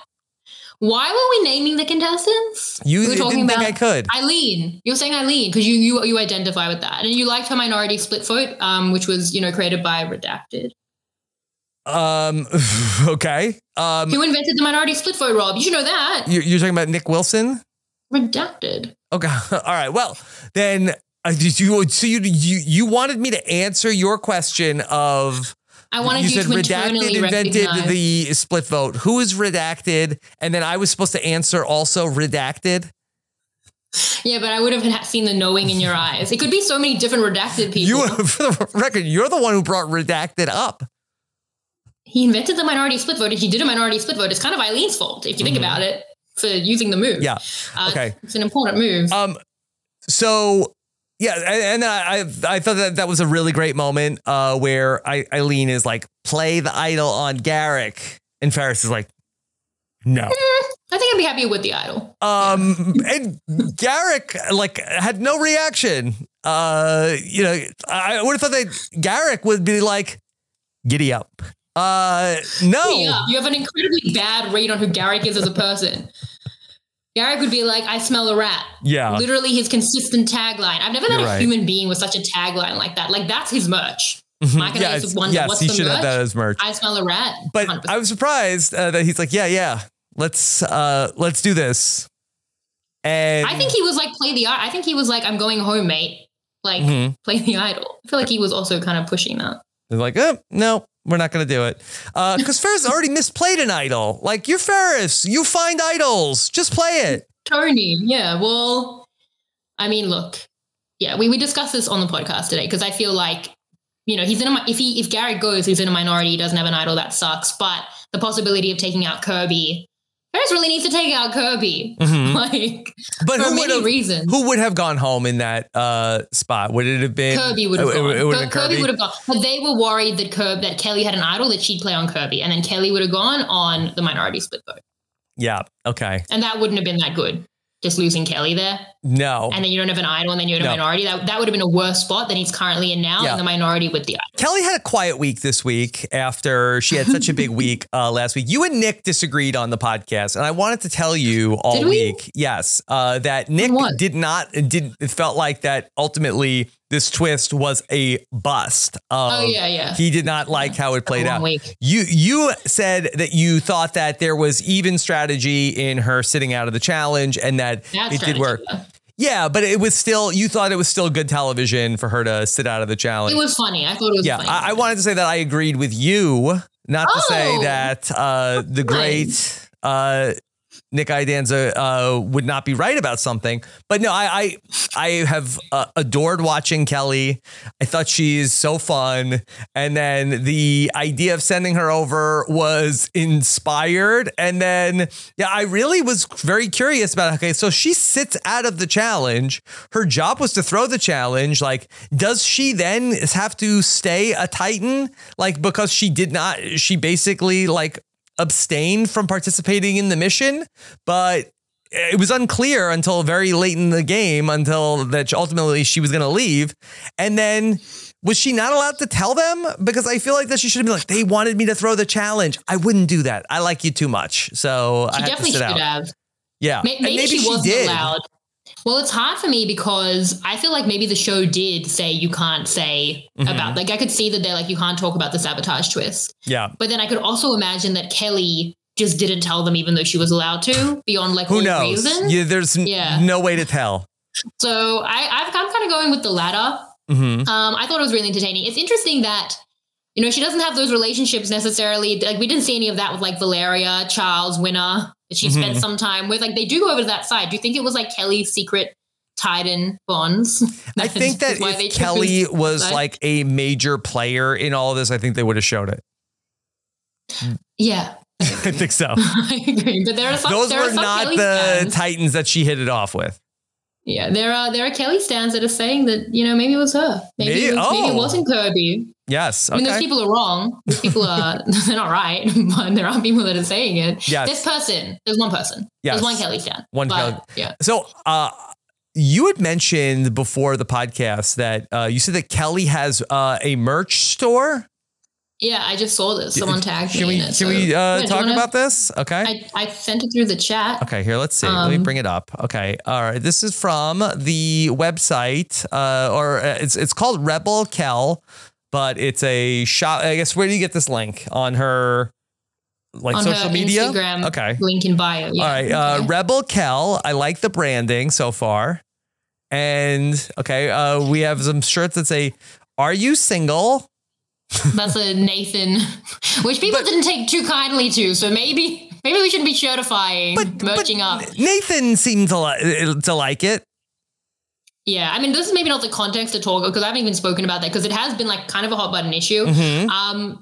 Why were we naming the contestants? You We were didn't talking think about- I could. Eileen, you were saying Eileen because you you you identify with that, and you liked her minority split vote, um, which was you know created by Redacted. Um. Okay. Um. Who invented the minority split vote, Rob? You should know that. You're, you're talking about Nick Wilson. Redacted. Okay. All right. Well, then. Uh, did you so you you you wanted me to answer your question of I wanted you you, said to redacted invented recognize. the split vote. Who is redacted? And then I was supposed to answer also redacted. yeah, but I would have seen the knowing in your eyes. It could be so many different redacted people. You, for the record, you're the one who brought redacted up. he invented the minority split vote. If he did a minority split vote, it's kind of Eileen's fault if you think about it for using the move. Mm-hmm. Yeah. Uh, Okay. It's an important move. Um. So yeah, and, I I I thought that that was a really great moment. Uh, where I, Eileen is like play the idol on Garrick, and Ferris is like, no. I think I'd be happy with the idol. Um, and Garrick like had no reaction. Uh, you know, I would have thought that Garrick would be like, giddy up. Uh, no. Yeah, you have an incredibly bad read on who Garrick is as a person. Garrick would be like, I smell a rat. Yeah. Literally his consistent tagline. I've never met You're a right. human being with such a tagline like that. Like that's his merch. Mike and I used Yes, to wonder, yes, what's he the should have merch? that as merch. I smell a rat. But 100%. I was surprised uh, that he's like, yeah, yeah, let's uh, let's do this. And I think he was like, play the I I think he was like, I'm going home, mate. Like, Mhm. play the idol. I feel like he was also kind of pushing that. they're like, oh, no, we're not going to do it uh, because Ferris already misplayed an idol. Like you're Ferris, you find idols, just play it. Tony, yeah. Well, I mean, look, yeah, we, we discussed this on the podcast today because I feel like, you know, he's in a if he if Garrick goes, he's in a minority, he doesn't have an idol, that sucks. But the possibility of taking out Kirby, Ferris really needs to take out Kirby, Mhm. like But for who would many have reasons. who would have gone home in that uh, spot? Would it have been Kirby would have gone. It, would have Kirby, Kirby. would have gone. But they were worried that Kirby, that Kelly had an idol that she'd play on Kirby, and then Kelly would have gone on the minority split vote, Yeah. Okay. and that wouldn't have been that good. Just losing Kelly there. No. and then you don't have an idol, and then you're in a No. minority. That that would have been a worse spot than he's currently in now Yeah. in the minority with the idol. Kelly had a quiet week this week after she had such a big week uh, last week. You and Nick disagreed on the podcast, and I wanted to tell you all we? week, yes, uh, that Nick did not did it felt like that ultimately this twist was a bust. Of, Oh yeah, yeah. He did not like how it played out. week. You you said that you thought that there was even strategy in her sitting out of the challenge, and that Bad it did work. Yeah, but it was still you thought it was still good television for her to sit out of the challenge. It was funny. I thought it was Yeah, funny. I, I wanted to say that I agreed with you, not to say Oh. that uh, the great uh, Nick Iadanza uh, would not be right about something. But no, I I, I have uh, adored watching Kelly. I thought she's so fun, and then the idea of sending her over was inspired. And then yeah, I really was very curious about. Okay, so she sits out of the challenge. Her job was to throw the challenge. Like, does she then have to stay a Titan? Like because she did not. She basically like abstained from participating in the mission, but it was unclear until very late in the game until that ultimately she was going to leave. And then was she not allowed to tell them? Because I feel like that she should have been like, they wanted me to throw the challenge. I wouldn't do that. I like you too much. So I she have to definitely sit should out. have. Yeah. May- And Maybe, she, wasn't did. allowed. Well, it's hard for me because I feel like maybe the show did say you can't say Mhm. about like I could see that they're like you can't talk about the sabotage twist. Yeah. But then I could also imagine that Kelly just didn't tell them even though she was allowed to beyond like Who knows? reason. Yeah, there's n- Yeah. no way to tell. So I, I've, I'm kind of going with the latter. hmm Um, I thought it was really entertaining. It's interesting that you know she doesn't have those relationships necessarily. Like we didn't see any of that with like Valeria, Charles, Winna that she spent Mhm. some time with. Like they do go over to that side. Do you think it was like Kelly's secret Titan bonds? I think that That's why they if Kelly was side? like a major player in all of this, I think they would have showed it. yeah, I think so. I agree. But there are some. Those there are were some not Kelly the stands. Titans that she hit it off with. Yeah, there are there are Kelly stands that are saying that you know maybe it was her. Maybe Maybe- it, was, maybe oh. it wasn't Kirby. Yes. I mean, those people are wrong. Those people are they're not right, but there are people that are saying it. Yes. This person, there's one person. Yes. There's one Kelly stan. One but, Kelly- Yeah. So, uh, you had mentioned before the podcast that uh, you said that Kelly has uh, a merch store. Yeah, I just saw this. Someone tagged Can me we in it. can so- we uh, Yeah, talk wanna- about this? Okay. I, I sent it through the chat. Okay, here, let's see. Let me Um, bring it up. Okay, all right. This is from the website, uh, or uh, it's it's called Rebel Kel. but it's a shop. I guess where do you get this link on her like On social media? Instagram Okay. link in bio. Yeah. All right. Uh, okay. Rebel Kel. I like the branding so far. And okay, uh, we have some shirts that say, "Are you single?" That's a Nathan, which people But- didn't take too kindly to. So maybe maybe we shouldn't be certifying, merching up. Nathan seemed to, li- to like it. Yeah, I mean, this is maybe not the context to talk because I haven't even spoken about that because it has been like kind of a hot button issue. Mhm. Um,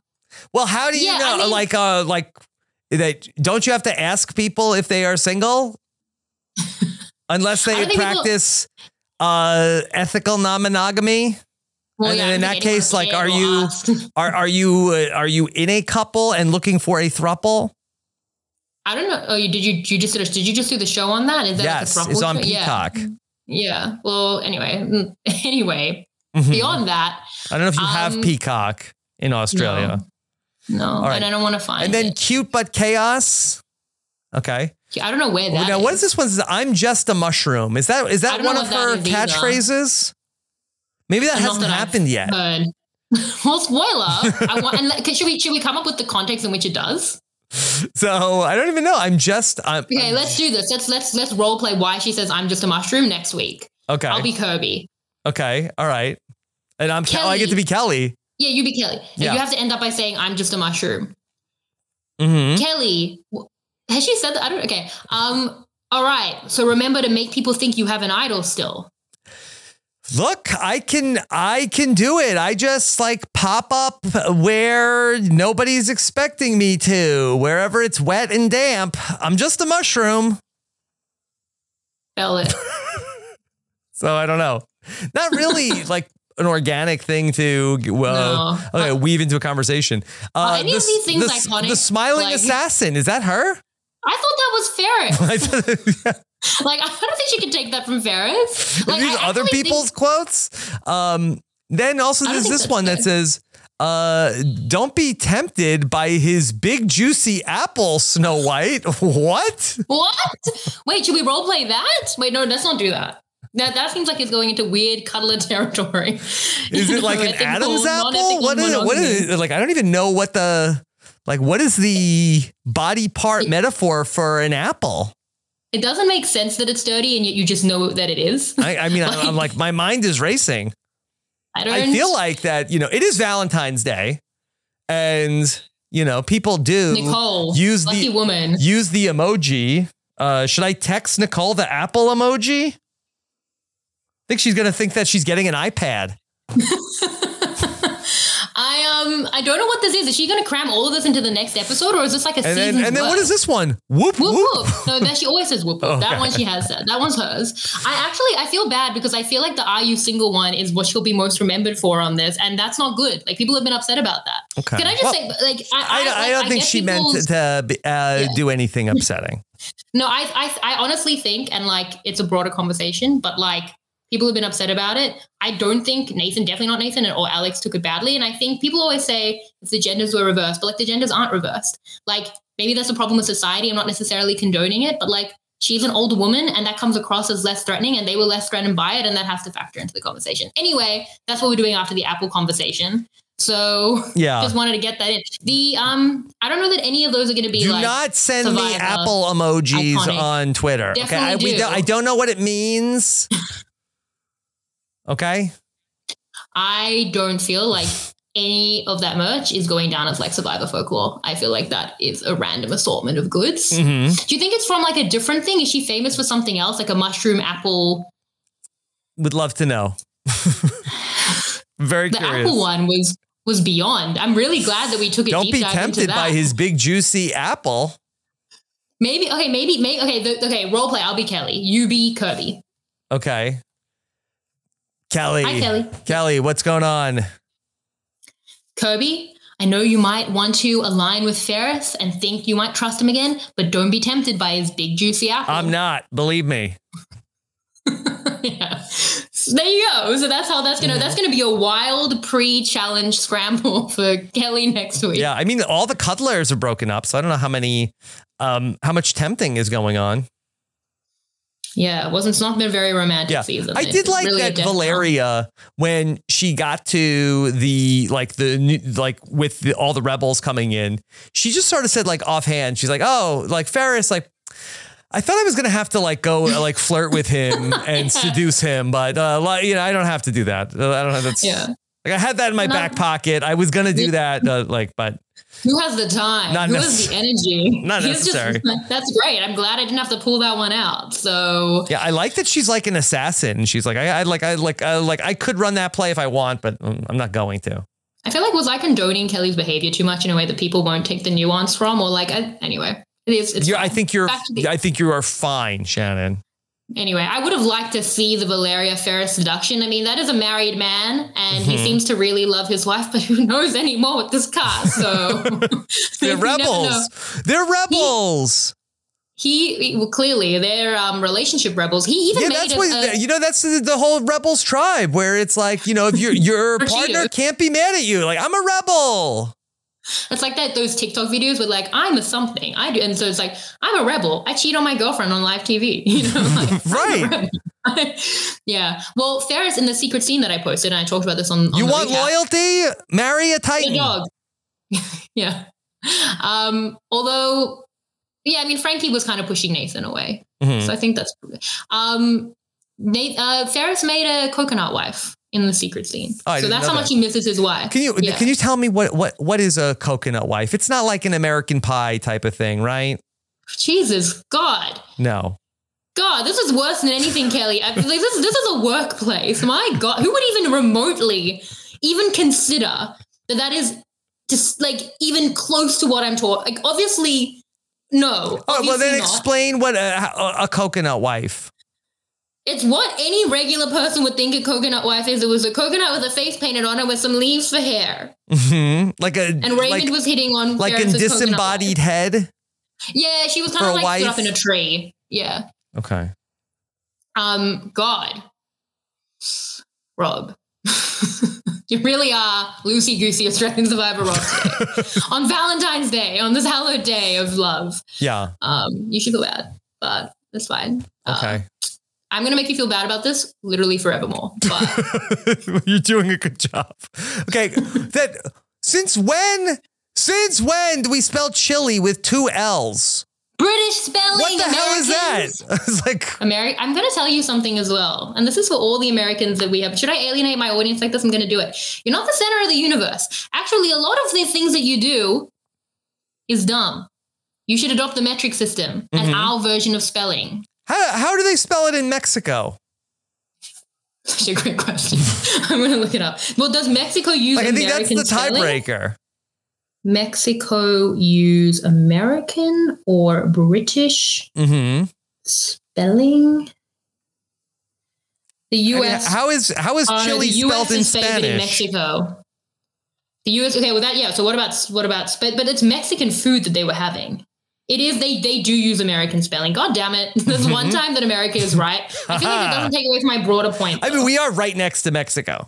Well, how do you Yeah, know? I mean- like, uh, like that? Don't you have to ask people if they are single, unless they don't people- practice uh, ethical non-monogamy? Well, And yeah, then in that case, like, are you- Are are you uh, are you in a couple and looking for a thruple? I don't know. Oh, you did you you just did you just do the show on that? Is that Yes, like a it's on show? Yeah. Peacock. Yeah. Well, anyway, mm, anyway, Mhm. beyond that, I don't know if you have Um, Peacock in Australia. no, right. and I don't want to find And then it. cute but chaos. Okay. I don't know where that now, what is this one? I'm just a mushroom. Is that is that one of her is catchphrases? Maybe that hasn't that I've happened yet. Heard. well, spoiler. I want. And should we should we come up with the context in which it does? So I don't even know. I'm just. I'm, Okay, let's do this. Let's let's let's role play why she says I'm just a mushroom next week. okay. I'll be Kirby. okay. All right. And I'm. Kelly. I get to be Kelly. Yeah, you be Kelly. And Yeah. you have to end up by saying I'm just a mushroom. hmm Kelly, has she said that? I don't. Okay. Um. All right. So remember to make people think you have an idol still. Look, I can. I can do it. I just like pop up where nobody's expecting me to. Wherever it's wet and damp. I'm just a mushroom. Spell it. So I don't know. Not really like an organic thing to well, No. okay, weave into a conversation. Uh, any of these things iconic? The smiling Like- assassin is that her? I thought that was Ferris. Like I don't think she could take that from Ferris. Like These I other actually think- people's quotes. Um, then also there's this one that says, uh, "Don't be tempted by his big juicy apple, Snow White." what? What? Wait, should we role play that? Wait, no, let's not do that. That that seems like it's going into weird cuddler territory. Is it like an Adam's apple? What is it? What is it? Like I don't even know what the like. What is the body part metaphor for an apple? It doesn't make sense that it's dirty, and yet you just know that it is. I, I mean, I, I'm like my mind is racing. I don't. I feel like that. You know, it is Valentine's Day, and you know people do Nicole, use lucky the woman. use the emoji. Uh, should I text Nicole the apple emoji? I think she's gonna think that she's getting an iPad. I um I don't know what this is. Is she going to cram all of this into the next episode, or is this like a And then and then what worth? is this one? Whoop Whoop whoop. whoop. No, that she always says whoop whoop. Oh, that one she has said. That one's hers. I actually I feel bad because I feel like the Are You Single one is what she'll be most remembered for on this, and that's not good. Like people have been upset about that. Okay. Can I just Well, say, like, I, I, don't- I don't think she meant to be- uh, Yeah. do anything upsetting. No, I, I, I honestly think, and like, it's a broader conversation, but like, people have been upset about it. I don't think Nathan, definitely not Nathan, or Alex took it badly. And I think people always say if the genders were reversed, but like, the genders aren't reversed. Like, maybe that's a problem with society. I'm not necessarily condoning it, but like, she's an older woman, and that comes across as less threatening, and they were less threatened by it, and that has to factor into the conversation. Anyway, that's what we're doing after the Apple conversation. So Yeah. just wanted to get that in. The um, I don't know that any of those are going to be Do like not send me Apple emojis Iconic. on Twitter. okay, I, Definitely we don't, I don't know what it means. okay, I don't feel like any of that merch is going down as like Survivor folklore. I feel like that is a random assortment of goods. hmm Do you think it's from like a different thing? Is she famous for something else, like a mushroom apple? would love to know. Very The curious. apple one was was beyond. I'm really glad that we took a Don't deep be dive into tempted by his big juicy apple. maybe okay, maybe maybe okay, the, okay. Role play. I'll be Kelly. You be Kirby. Okay, Kelly. Hi, Kelly. Kelly, what's going on? Kirby. I know you might want to align with Ferris and think you might trust him again, but don't be tempted by his big juicy apple. I'm not. Believe me. yeah. So there you go. So that's how that's gonna that's gonna be a wild pre-challenge scramble for Kelly next week. Yeah, I mean, all the cuddlers are broken up, so I don't know how many, um, how much tempting is going on. Yeah, it wasn't. It's not been very romantic Yeah. season. I It's did like really that. Valeria when she got to the like the new- like with the, all the rebels coming in. She just sort of said like offhand, she's like, "Oh, like Ferris, like." I thought I was gonna have to like go uh, like flirt with him and seduce him, but uh, like, you know I don't have to do that. I don't have that's Yeah. like I had that in my No. back pocket. I was gonna do that, uh, like, but Who has the time? Not Who has the energy? Not He's just- necessary. that's great. I'm glad I didn't have to pull that one out. So yeah, I like that she's like an assassin. And she's like, I, I like, I like, I like, I could run that play if I want, but um, I'm not going to. I feel like was I condoning Kelly's behavior too much in a way that people won't take the nuance from, or like I, anyway, it is. It's You're, I think you're, I think you are fine, Shannon. Anyway, I would have liked to see the Valeria Ferris seduction. I mean, that is a married man, and he Mhm. seems to really love his wife, but who knows anymore with this cast? So They're you never know. rebels. They're rebels. He well, clearly they're um, relationship rebels. He even yeah, made that's what a- you know. That's the, the whole rebels tribe, where it's like you know, if your your partner can't be mad at you, like I'm a rebel. It's like that those TikTok videos with like I'm a something I do, and so it's like I'm a rebel. I cheat on my girlfriend on live TV. You know, like, Right. yeah. Well, Ferris in the secret scene that I posted, and I talked about this on. on You want recap, loyalty? Marry a titan. dog. yeah. Um. Although, yeah, I mean Frankie was kind of pushing Nathan away, Mhm. so I think that's. Um. Nate, uh, Ferris made a coconut wife in the secret scene, Oh, so that's how that. much he misses his wife. Can you Yeah. can you tell me what what what is a coconut wife? It's not like an American pie type of thing, right? Jesus God. No. God, this is worse than anything, Kelly. I, like, this, this is a workplace. My God, who would even remotely even consider that that is just like even close to what I'm talking? Like, obviously, no. Oh, well, then not. explain what a, a, a coconut wife. It's what any regular person would think a coconut wife is. It was a coconut with a face painted on it with some leaves for hair, hmm Like a and Raymond like, was hitting on like a disembodied head. Yeah, she was kind of like stood wife. up in a tree. Yeah. Okay. Um, God, Rob, you really are loosey goosey Australian Survivor Rob today. on Valentine's Day, on this hallowed day of love. Yeah. Um, you should go out, but that's fine. Uh, Okay. I'm gonna make you feel bad about this literally forevermore. But You're doing a good job. Okay. that since when? Since when do we spell chili with two L's? British spelling. What the hell is that? It's like Ameri- I'm going to tell you something as well. And this is for all the Americans that we have. Should I alienate my audience like this? I'm going to do it. You're not the center of the universe. Actually, a lot of the things that you do is dumb. You should adopt the metric system and Mhm. our version of spelling. How how do they spell it in Mexico? Such a great question. I'm going to look it up. Well, does Mexico use Like I think American that's the tiebreaker. Mexico use American or British Mm-hmm. spelling? The I mean, U.S. how is how is the US spelled in is favored in Spanish? Mexico. The US, okay, well that yeah. So what about what about but but it's Mexican food that they were having. It is they they do use American spelling. God damn it! There's one time that America is right. I feel like it doesn't take away from my broader point. I mean, we are right next to Mexico.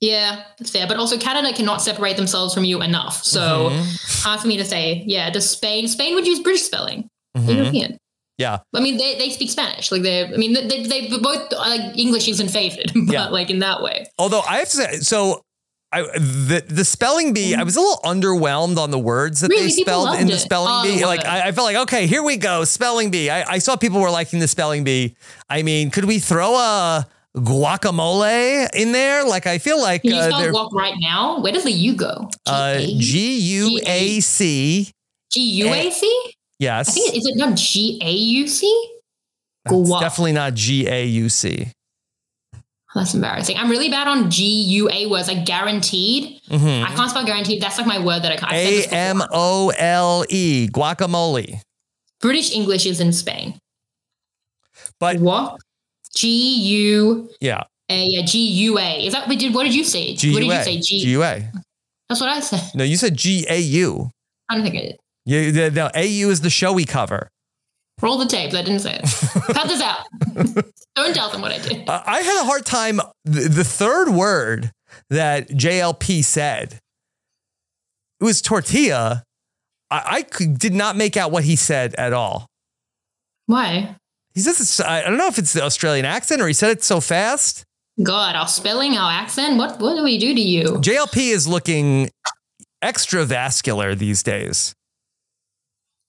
yeah, that's fair. But also Canada cannot separate themselves from you enough. So Mhm. hard for me to say. Yeah, does Spain Spain would use British spelling. Mhm. European. Yeah. I mean, they, they speak Spanish. Like they, I mean, they, they, they both like English isn't favored, but Yeah. like in that way. Although I have to say, so I, the the spelling bee, I was a little underwhelmed on the words that Really? they spelled in the spelling Oh, bee. they Like. I, I felt like, okay, here we go, spelling bee. I, I saw people were liking the spelling bee. I mean, could we throw a guacamole in there? Like I feel like Can you uh, spell walk right now? Where does the U go? uh, G U A C. G U A C? Yes, I think is it not G A U C? Definitely not G A U C. That's embarrassing. I'm really bad on G U A words, like guaranteed. Mhm. I can't spell guaranteed. That's like my word that I can't. A. M O L E guacamole. British English is in Spain. But What? G U yeah, A. Yeah, G U A. Is that? What did, what did you say? G what did you say? G U A. That's what I said. No, you said G A U. I don't think I did. Yeah, the, the AU is the show we cover. Roll the tapes. I didn't say it. Cut this out. don't tell them what I did. Uh, I had a hard time. The, the third word that JLP said, it was tortilla. I, I could, did not make out what he said at all. Why? He says it's, I don't know if it's the Australian accent or he said it so fast. God, our spelling, our accent. What what do we do to you? JLP is looking extra vascular these days.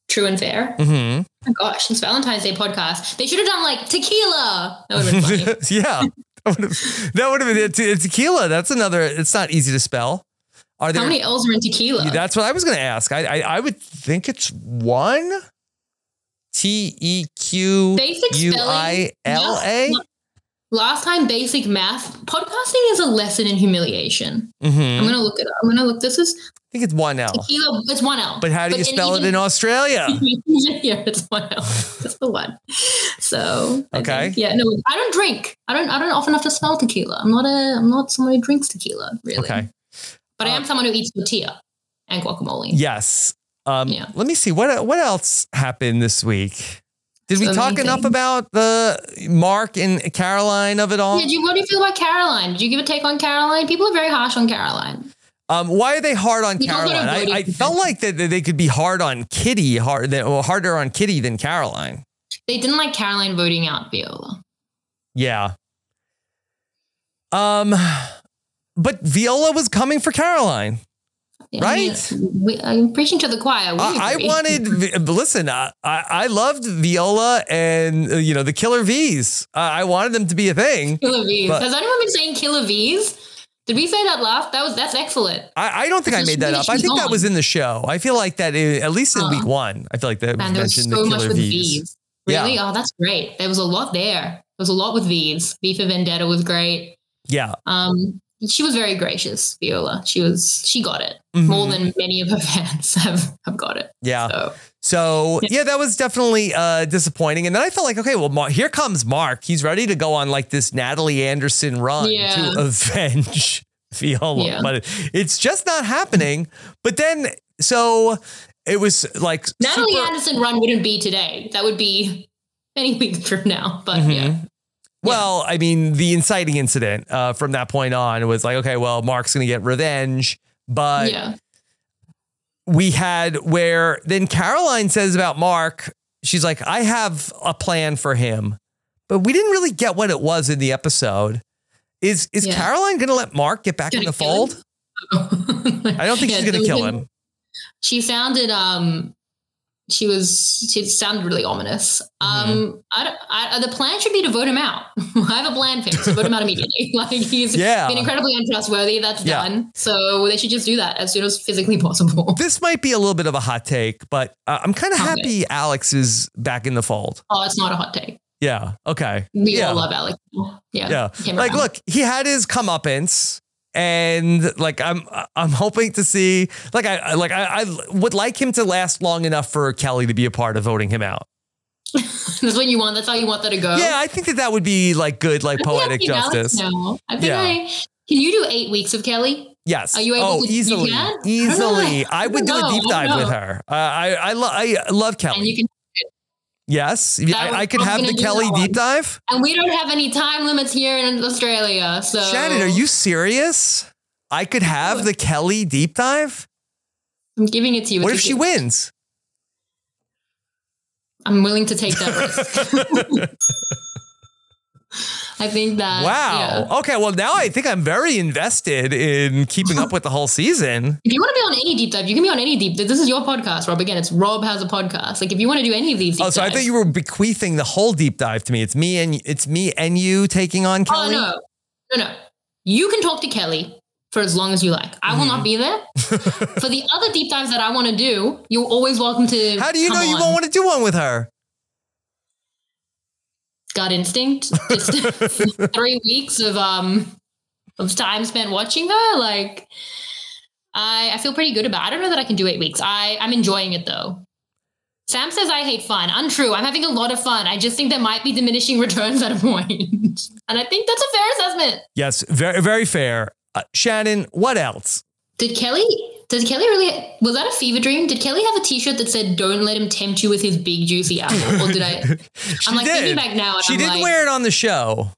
True and fair. Mm-hmm. Oh my gosh, it's Valentine's Day podcast. They should have done like tequila. That would have been funny. yeah. That would have, that would have been it. Te- Tequila. That's another, it's not easy to spell. Are there, How many L's are in tequila? that's what I was going to ask. I, I, I would think it's one T E Q U. I L A. Last time, basic math. Podcasting is a lesson in humiliation. I'm Mhm. gonna look it up. I'm gonna look. This is I think it's one L. tequila. It's one L. But how do you in spell it in Australia? yeah, it's one L. It's the one. So Okay. think- yeah, no, I don't drink. I don't. I don't often have to spell tequila. I'm not a. I'm not someone who drinks tequila really. Okay. But I am Uh, someone who eats tortilla and guacamole. Yes. Um, Yeah. Let me see what what else happened this week. Did we So talk enough about the Mark and Caroline of it all? Yeah, do you, what do you feel about Caroline? Did you give a take on Caroline? People are very harsh on Caroline. Um, why are they hard on We don't go to Caroline? I, I felt like that they could be hard on Kitty, hard, harder on Kitty than Caroline. They didn't like Caroline voting out Viola. Yeah. Um, but Viola was coming for Caroline. Yeah, Right? We, I'm preaching to the choir. I, I wanted. Listen, I, I I loved Viola and uh, you know the Killer V's. Uh, I wanted them to be a thing. Killer V's. but- Has anyone been saying Killer V's? Did we say that last? That was that's excellent. I, I don't think I made that up. I think that was in the show. I feel like that is, at least in Uh, week one. I feel like that was Man, there was mentioned so the much Killer with V's. Really? Oh, that's great. There was a lot there. There was a lot with V's. V for Vendetta was great. Yeah, Um, she was very gracious, Viola. She was she got it Mhm. more than many of her fans have have got it. yeah. So So yeah, that was definitely uh, disappointing. And then I felt like, okay, well, Mar- here comes Mark. He's ready to go on like this Natalie Anderson run Yeah. to avenge Viola, Yeah. but it's just not happening. But then, so it was like Natalie super- Anderson run wouldn't be today. That would be any week from now. But Mhm. yeah. Well, I mean, the inciting incident uh, from that point on was like, okay, well, Mark's going to get revenge. But yeah. We had where then Caroline says about Mark, she's like, I have a plan for him. But we didn't really get what it was in the episode. Is is Yeah. Caroline going to let Mark get back in the fold? I don't think Yeah, she's going to kill him. She sounded um she was she sounded really ominous. Mm-hmm. Um I, I the plan should be to vote him out. I have a plan for him, so vote him out immediately. like he's Yeah. been incredibly untrustworthy. That's Yeah. done. So they should just do that as soon as physically possible. This might be a little bit of a hot take, but uh, I'm kind of happy Alex is back in the fold. Oh, it's not a hot take. Yeah. Okay. We yeah. all love Alex. Yeah. Yeah. Like, around. look, he had his comeuppance. And like I'm, I'm hoping to see, like I, like I, I would like him to last long enough for Kelly to be a part of voting him out. That's what you want. That's how you want that to go. Yeah, I think that that would be like good, like poetic I've seen Alex justice. now. I think Yeah. I can you do eight weeks of Kelly? Yes. Are you able oh, to- easily, can? I don't know. easily. I I would do a deep dive with her. Uh, I, I, lo- I love Kelly. Yes, I, I could have the Kelly deep dive. and we don't have any time limits here in Australia. So Shannon, are you serious? I could have the Kelly deep dive. I'm giving it to you. What if she wins? I'm willing to take that risk. I think that Wow. yeah. Okay. Well, now I think I'm very invested in keeping up with the whole season. If you want to be on any deep dive, you can be on any deep. Dive. This is your podcast, Rob. Again, it's Rob has a podcast. Like if you want to do any of these, deep Oh, so I thought you were bequeathing the whole deep dive to me. It's me and it's me and you taking on Oh Kelly. no, no, no. You can talk to Kelly for as long as you like. I will Mm-hmm. not be there. for the other deep dives that I want to do, you're always welcome to. How do you know you on. won't want to do one with her? Gut instinct? Just three weeks of um of time spent watching her. Like, I I feel pretty good about. It. I don't know that I can do eight weeks. I I'm enjoying it though. Sam says I hate fun. Untrue. I'm having a lot of fun. I just think there might be diminishing returns at a point, and I think that's a fair assessment. Yes, very very fair. Uh, Shannon, what else? Did Kelly? Did Kelly really? Was that a fever dream? Did Kelly have a T-shirt that said "Don't let him tempt you with his big juicy apple"? Or did I? I'm like thinking did. back now, and She I'm did like, wear it on the show.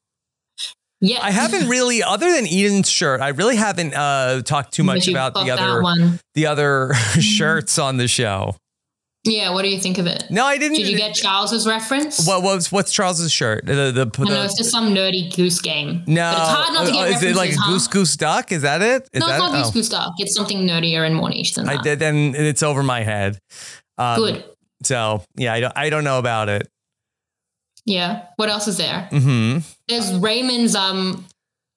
yeah. I haven't really, other than Eden's shirt, I really haven't uh, talked too much about the other one. the other shirts on the show. Yeah, what do you think of it? No, I didn't. Did you get Charles's reference? what was what's Charles's shirt? The the, the I know it's just some nerdy goose game. no. but it's hard not to get Oh, is it like huh? goose goose duck? Is that it? Is no, that it's not it? goose Oh. goose duck. It's something nerdier and more niche than I that. did, then it's over my head. Um, Good. So yeah, I don't, I don't know about it. Yeah. What else is there? hmm There's Raymond's um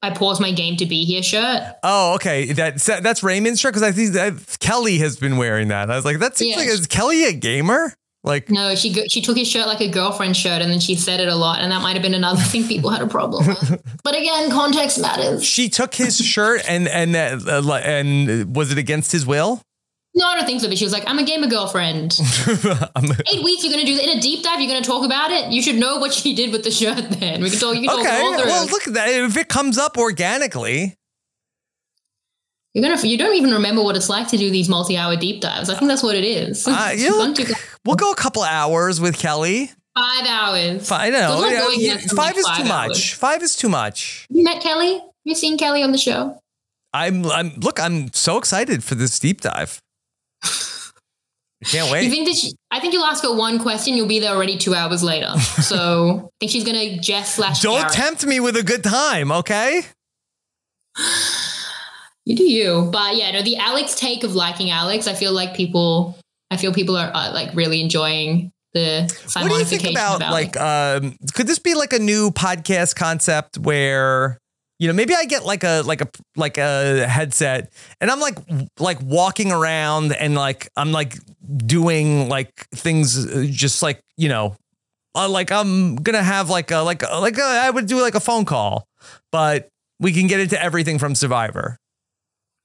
I paused my game to be here shirt. Oh, okay. That's that's Raymond's shirt because I think that Kelly has been wearing that. I was like, that seems Yeah. like is Kelly a gamer? Like, No, she she took his shirt like a girlfriend shirt, and then she said it a lot, and that might have been another thing people had a problem with. But again, context matters. she took his shirt and and uh, and was it against his will? No, I don't think so. But she was like, "I'm a gamer girlfriend." Eight weeks, you're gonna do in a deep dive. You're gonna talk about it. You should know what she did with the shirt. Then we can talk. You can talk okay. all through. Well, look at that. If it comes up organically, You're gonna. You don't even remember what it's like to do these multi-hour deep dives. I think that's what it is. uh, you look, we'll go a couple hours with Kelly. five hours. Fi- I know. Yeah, yeah, five like is five too hours. much. Five is too much. You met Kelly? Have you seen Kelly on the show? I'm. I'm. Look, I'm so excited for this deep dive. I can't You wait. think that she, I think you'll ask her one question, you'll be there already two hours later. So I think she's gonna Jess slash Don't Garrett. tempt me with a good time, okay? You do you, but yeah, no. The Alex take of liking Alex, I feel like people, I feel people are uh, like really enjoying the What do you think about like um could this be like a new podcast concept where you know maybe I get like a like a like a headset and I'm like like walking around and like I'm like doing like things uh, just like you know uh, like I'm gonna have like a like a, like a, I would do like a phone call but we can get into everything from Survivor.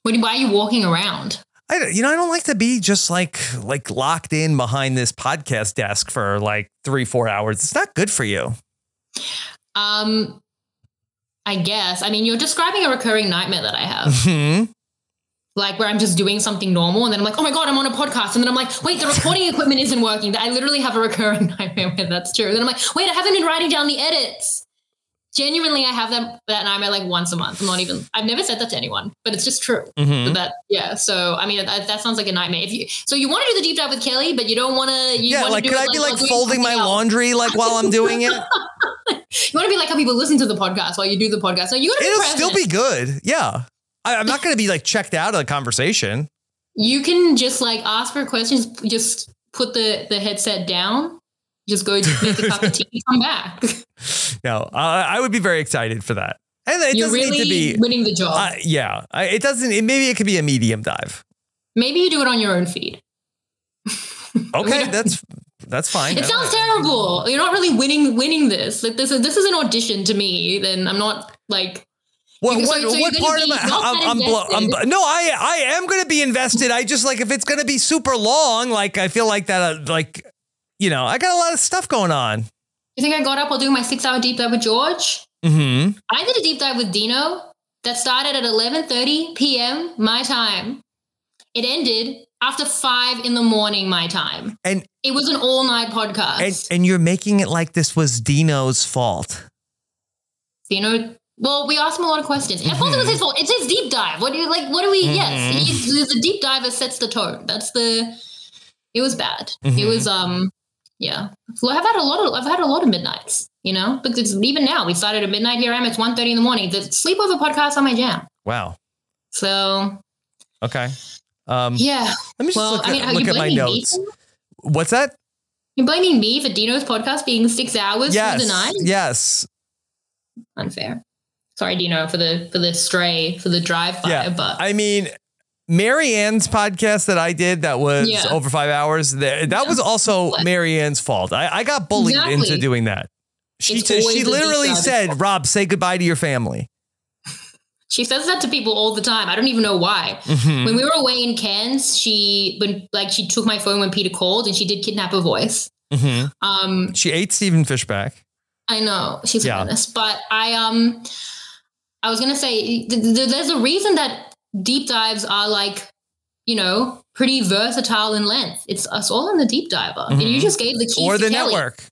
What, why are you walking around? I you know I don't like to be just like like locked in behind this podcast desk for like three four hours. It's not good for you. Um, I guess. I mean, you're describing a recurring nightmare that I have. Hmm. like where I'm just doing something normal and then I'm like, oh my God, I'm on a podcast. And then I'm like, wait, the recording equipment isn't working. I literally have a recurring nightmare where that's true. And then I'm like, wait, I haven't been writing down the edits. Genuinely, I have that, that nightmare like once a month. I'm not even, I've never said that to anyone, but it's just true. Mhm. That, yeah. So, I mean, that, that sounds like a nightmare. If you, so you want to do the deep dive with Kelly, but you don't want to, you Yeah, want like do could I be like folding my else. laundry like while I'm doing it? You want to be like how people listen to the podcast while you do the podcast. So you got to be It'll still be good. Yeah. I, I'm not going to be like checked out of the conversation. you can just like ask her questions just put the the headset down just go to make a cup of tea and come back No, uh, I would be very excited for that. And it you're doesn't really need to be. winning the job Uh, yeah, I, it doesn't. It, maybe it could be a medium dive. maybe you do it on your own feed Okay, that's that's fine. it sounds terrible you're not really winning winning this like this is this is an audition to me then i'm not like What, so- what, so what part of my? I'm, I'm, blo- I'm no, I I am going to be invested. I just like if it's going to be super long. Like I feel like that. Uh, like you know, I got a lot of stuff going on. you think i got up while doing my six hour deep dive with george Hmm. i did a deep dive with dino that started at 11.30 p.m my time it ended after five in the morning my time And It was an all night podcast. and and you're making it like this was Dino's fault. you know, well, we asked him a lot of questions. I thought it was Mm-hmm. his fault. It's his deep dive. What do you like? What do we? Yes, he's, the deep diver sets the tone. That's the. It was bad. It Mhm. was um, yeah. So I've had a lot of I've had a lot of midnights. You know, because even now we started at midnight. Here I am. It's 1.30 in the morning. The sleepover podcast on my jam. Wow. So Okay. Um, yeah. let me just Well, look, I mean, at, look at my blaming me? notes. What's that? You're blaming me for Dino's podcast being six hours Yes. through the night. Yes. Unfair. Sorry, Dino, for the for the stray for the drive by, Yeah. but I mean, Marianne's podcast that I did that was Yeah. over five hours. That, that was also Marianne's fault. I, I got bullied Exactly. into doing that. She t- she literally said, "Rob, say goodbye to your family." She says that to people all the time. I don't even know why. Mhm. When we were away in Cairns, she when like she took my phone when Peter called and she did kidnap a voice. Mhm. Um, She ate Stephen Fishbach. I know she's Yeah. but I um, I was gonna say th- th- there's a reason that deep dives are like, you know, pretty versatile in length. It's us all in the deep diver, and you Mhm. just gave the keys Or to the Kelly. network.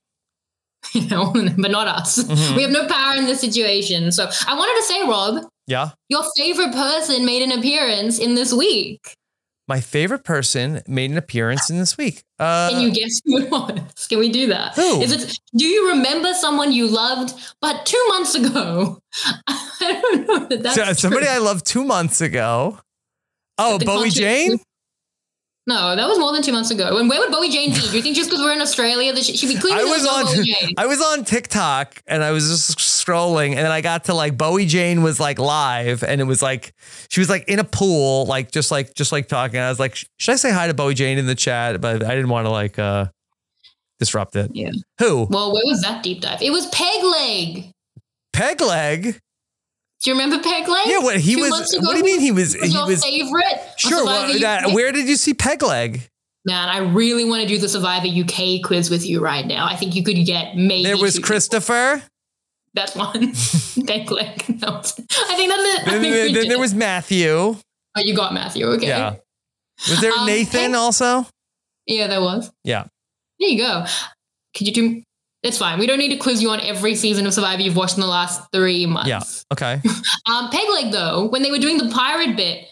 you know, but not us. Mhm. We have no power in this situation. So I wanted to say, Rob, Yeah. your favorite person made an appearance in this week. My favorite person made an appearance in this week. Uh, Can you guess who it was? Can we do that? Who? Is it? Do you remember someone you loved, but two months ago? I don't know that that's so- somebody. I loved two months ago. Oh, Bowie Jane? No, that was more than two months ago. And where would Bowie Jane be? Do you think just because we're in Australia that she'd be clearly I was on Bowie Jane? I was on TikTok and I was just scrolling and then I got to like Bowie Jane was like live and it was like she was like in a pool like just like just like talking. I was like, should I say hi to Bowie Jane in the chat? But I didn't want to like uh disrupt it. Yeah. Who? Well, where was that deep dive? It was Peg Leg. Peg leg? Do you remember Peg Leg? Yeah, what he Two was ago, what do you mean he was was he your was favorite? Sure, well, that, where did you see Peg leg? Man, I really want to do the Survivor UK quiz with you right now. I think you could get maybe. There was Christopher. people. That's one. Peg Leg. No, I think that's it. Then, think we then there was Matthew. Oh, you got Matthew. Okay. Yeah. Was there Um, Nathan Peg- also? Yeah, there was. Yeah. There you go. Could you do? It's fine. We don't need to quiz you on every season of Survivor you've watched in the last three months. Yeah. Okay. Um, Peg leg though, when they were doing the pirate bit,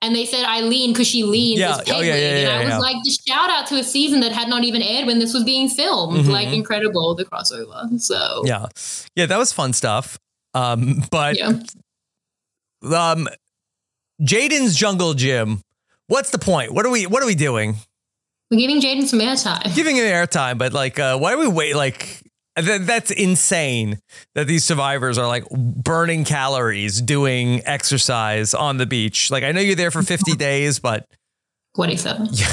and they said Eileen because she leans Yeah. peg Oh, yeah, leg, yeah, and I was yeah. like, just shout out to a season that had not even aired when this was being filmed. Mhm. Like incredible the crossover. So Yeah. Yeah, that was fun stuff. Um, but yeah. um Jaden's jungle gym. What's the point? What are we what are we doing? We're giving Jaden some airtime. Giving him airtime, but like uh why do we wait like that, that's insane that these survivors are like burning calories doing exercise on the beach. Like I know you're there for 50 days, but Forty-seven. yeah,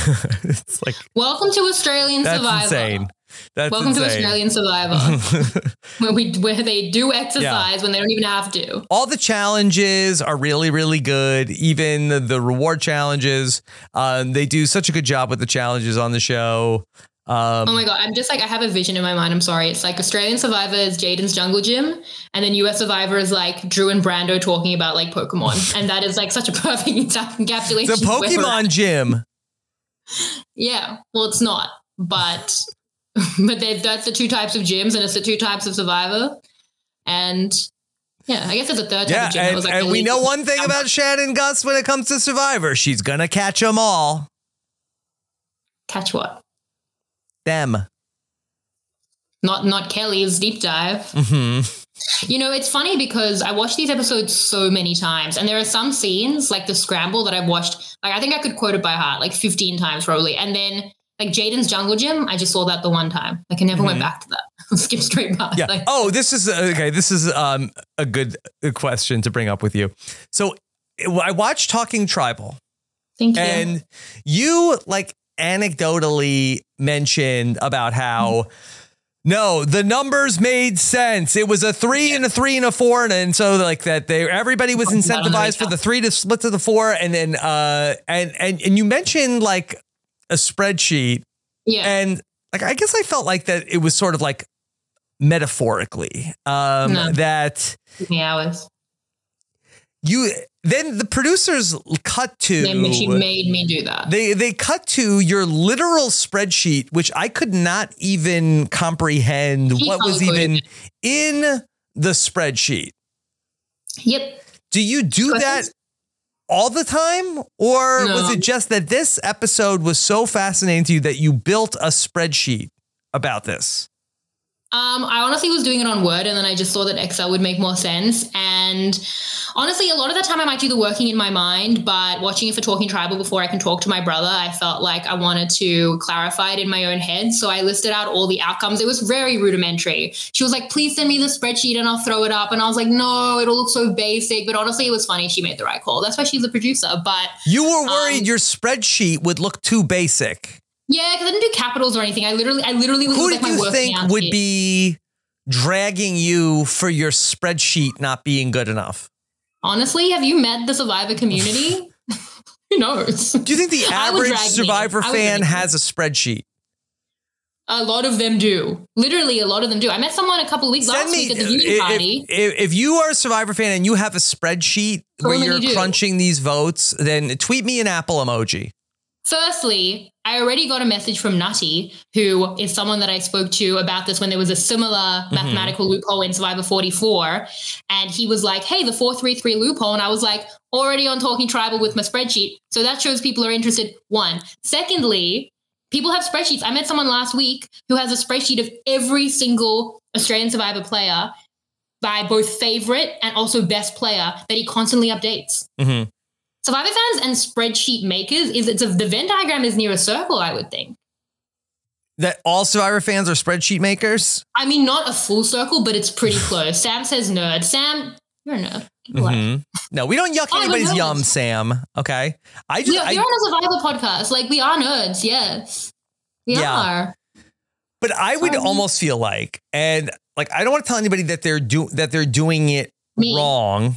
it's like Welcome to Australian that's Survivor. insane. That's Welcome to. Australian Survivor, where we where they do exercise when they don't even have to. all the challenges are really really good even the, the reward challenges um, they do such a good job with the challenges on the show um, Oh my god, I'm just like I have a vision in my mind. I'm sorry. It's like Australian Survivor is Jaden's Jungle Gym, and then US Survivor is like Drew and Brando talking about like Pokemon, and that is like such a perfect encapsulation. the of where we're pokemon gym Yeah, well, it's not, but but that's the two types of gyms, and it's the two types of Survivor, and yeah, I guess it's a third type yeah of gym. and, like, and we know one thing about shannon Guss when it comes to survivor she's gonna catch them all Catch what? them Not not Kelly's deep dive. hmm You know, it's funny because I watched these episodes so many times, and there are some scenes like the scramble that I've watched. Like I think I could quote it by heart like 15 times probably. And then like Jaden's Jungle Gym, I just saw that the one time. Like I never went Mhm. back to that. Skip straight past. yeah Like, oh this is okay this is um, a good uh, question to bring up with you so i watched talking tribal thank you. And you like anecdotally mentioned about how no, the numbers made sense. It was a three and a three and a four, and, and so like that they everybody was incentivized for the three to split to the four, and then uh and and and you mentioned like a spreadsheet, yeah. and like I guess I felt like that it was sort of like metaphorically um No. that hours. you then the producers cut to Then she made me do that. They they cut to your literal spreadsheet, which I could not even comprehend He what was even it. in the spreadsheet. Yep. Do you do that? All the time? Or No. was it just that this episode was so fascinating to you that you built a spreadsheet about this? Um, I honestly was doing it on Word and then I just saw that Excel would make more sense. And honestly, a lot of the time I might do the working in my mind, but watching it for Talking Tribal before I can talk to my brother, I felt like I wanted to clarify it in my own head. So I listed out all the outcomes. It was very rudimentary. She was like, please send me the spreadsheet and I'll throw it up. And I was like, no, it'll look so basic. But honestly, it was funny. She made the right call. That's why she's the producer. But You were worried Um, your spreadsheet would look too basic. Yeah, because I didn't do capitals or anything. I literally, I literally was Who like did my you think would be dragging you for your spreadsheet not being good enough? Honestly, have you met the Survivor community? Who knows? Do you think the average me. Survivor fan has a spreadsheet? A lot of them do. Literally, a lot of them do. I met someone a couple of weeks last week at the viewing if, party. if, if you are a Survivor fan and you have a spreadsheet where you're do. crunching these votes, then tweet me an Apple emoji. Firstly, I already got a message from Nutty, who is someone that I spoke to about this when there was a similar Mm-hmm. mathematical loophole in Survivor 44. And he was like, hey, the 433 loophole. And I was like, already on Talking Tribal with my spreadsheet. So that shows people are interested. One. Secondly, people have spreadsheets. I met someone last week who has a spreadsheet of every single Australian Survivor player by both favorite and also best player that he constantly updates. Mhm. Survivor fans and spreadsheet makers is it's a, the Venn diagram is near a circle, I would think. That all Survivor fans are spreadsheet makers. I mean, not a full circle, but it's pretty close. Sam says nerd. Sam, you're a nerd. Give it away. Mhm. No, we don't yuck Oh, anybody's no, no. yum, Sam. Okay, I just, We are, I, we're on a survivor podcast. Like we are nerds. Yes, we Yeah. are. but I would Sorry. almost feel like, and like, I don't want to tell anybody that they're do that they're doing it Me. wrong,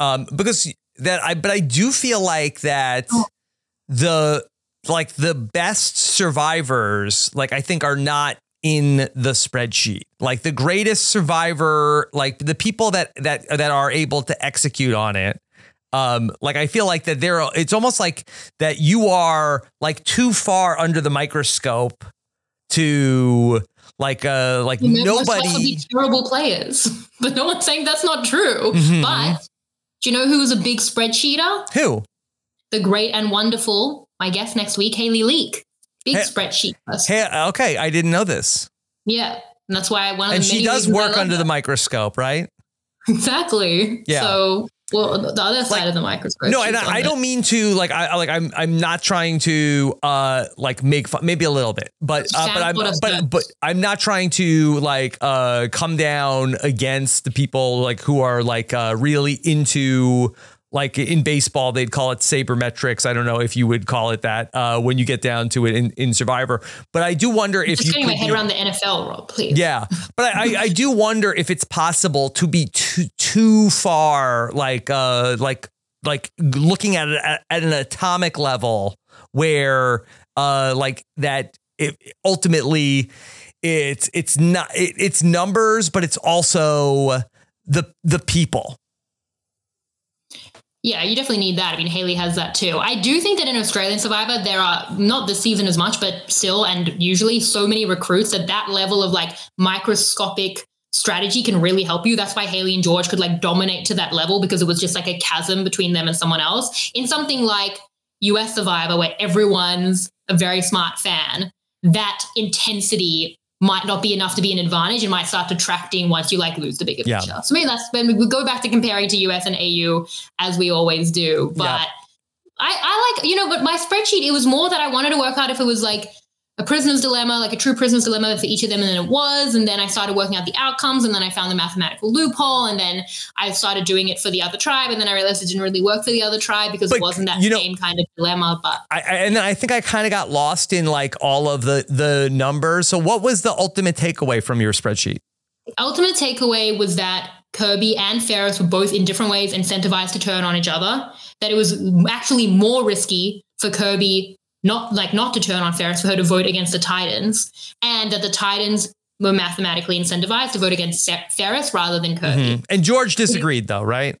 um, because that I, but I do feel like that Oh. the like the best survivors, like I think, are not in the spreadsheet. Like the greatest survivor, like the people that that that are able to execute on it. Um, like I feel like that they're it's almost like that you are like too far under the microscope to like uh like Remember, most of us nobody be terrible players, but no one's saying that's not true. Mhm. But do you know who was a big spreadsheeter? who The great and wonderful, my guest next week, Hayley Leake. Big Hey- spreadsheet person. hey okay I didn't know this Yeah. And that's why I one of and she does work under her. the microscope right Exactly. Yeah. So, well, the other side Like- of the microscope. no and I, I don't mean to like I like I'm I'm not trying to uh like make fun maybe a little bit but uh, but I'm but but I'm not trying to like uh come down against the people like who are like uh really into like in baseball they'd call it sabermetrics I don't know if you would call it that uh when you get down to it in in survivor but I do wonder if Just you getting my could head around the NFL, Rob, please. Yeah, but I, I, I do wonder if it's possible to be too too far, like uh, like like looking at it at, at an atomic level, where uh, like that. It, ultimately, it's it's not it, it's numbers, but it's also the the people. Yeah, you definitely need that. I mean, Hayley has that too. I do think that in Australian Survivor, there are not this season as much, but still, and usually so many recruits that that level of like microscopic strategy can really help you. That's why Hayley and George could like dominate to that level because it was just like a chasm between them and someone else. In something like US Survivor, where everyone's a very smart fan, that intensity might not be enough to be an advantage and might start detracting once you like lose the bigger Yeah. picture. So maybe that's when we go back to comparing to US and AU as we always do. But Yeah. I, I like, you know, but my spreadsheet, it was more that I wanted to work out if it was like a prisoner's dilemma, like a true prisoner's dilemma for each of them. And then it was. And then I started working out the outcomes. And then I found the mathematical loophole. And then I started doing it for the other tribe. And then I realized it didn't really work for the other tribe because But, it wasn't that you know- same kind of dilemma. But I, I and I think I kind of got lost in like all of the the numbers. So, what was the ultimate takeaway from your spreadsheet? ultimate takeaway was that Kirby and Ferris were both in different ways incentivized to turn on each other. That it was actually more risky for Kirby not like not to turn on Ferris for her to vote against the Titans, and that the Titans were mathematically incentivized to vote against Fer- Ferris rather than Kirby. Mhm. And George disagreed, though, right?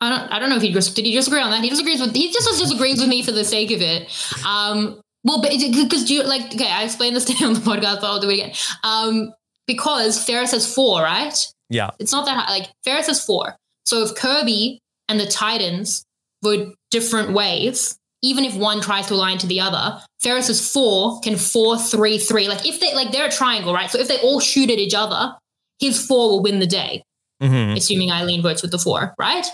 I don't I don't know if he dis- did he disagree on that. He disagrees with he just disagrees with me for the sake of it. Um, well, but because you like okay, I explained this to you on the podcast, but I'll do it again. Um, because Ferris has four, right? Yeah. It's not that high. Like Ferris has four. So if Kirby and the Titans vote different ways, even if one tries to align to the other, Ferris has four can four three three. Like if they like they're a triangle, right? So if they all shoot at each other, his four will win the day. Mm-hmm. Assuming Eileen votes with the four, right?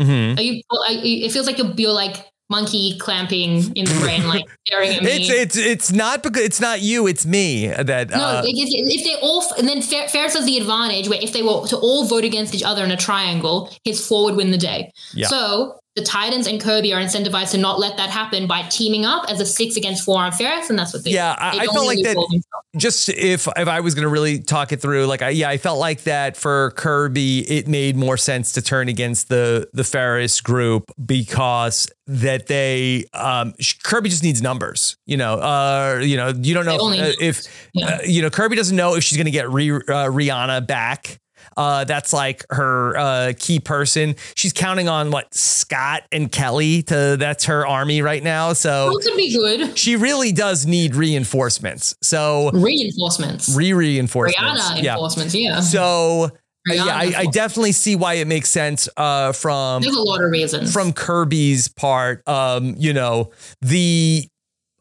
Mm-hmm. Are you? Are you it feels like you're, you're like monkey clamping in the brain, like staring at me. It's it's it's not because it's not you, it's me that no, uh, if, if they all, and then Fer- Ferris has the advantage where if they were to all vote against each other in a triangle, his four would win the day. Yeah. So the Titans and Kirby are incentivized to not let that happen by teaming up as a six against four on Ferris, and that's what they. Yeah. I- They I felt like that- just if if I was going to really talk it through, like I, yeah, I felt like that for Kirby, it made more sense to turn against the the Ferris group because that they um Kirby just needs numbers, you know, uh, you know, you don't know only uh, if Yeah. uh, you know Kirby doesn't know if she's going to get uh, Rihanna back. Uh, that's like her uh, key person. She's counting on what Scott and Kelly to. That's her army right now. So Well, could be good. she really does need reinforcements. So Reinforcements. re reinforcements. Rihanna Yeah. enforcements, yeah. So uh, yeah, I, I definitely see why it makes sense uh, from There's a lot of reasons. from Kirby's part, um, you know, the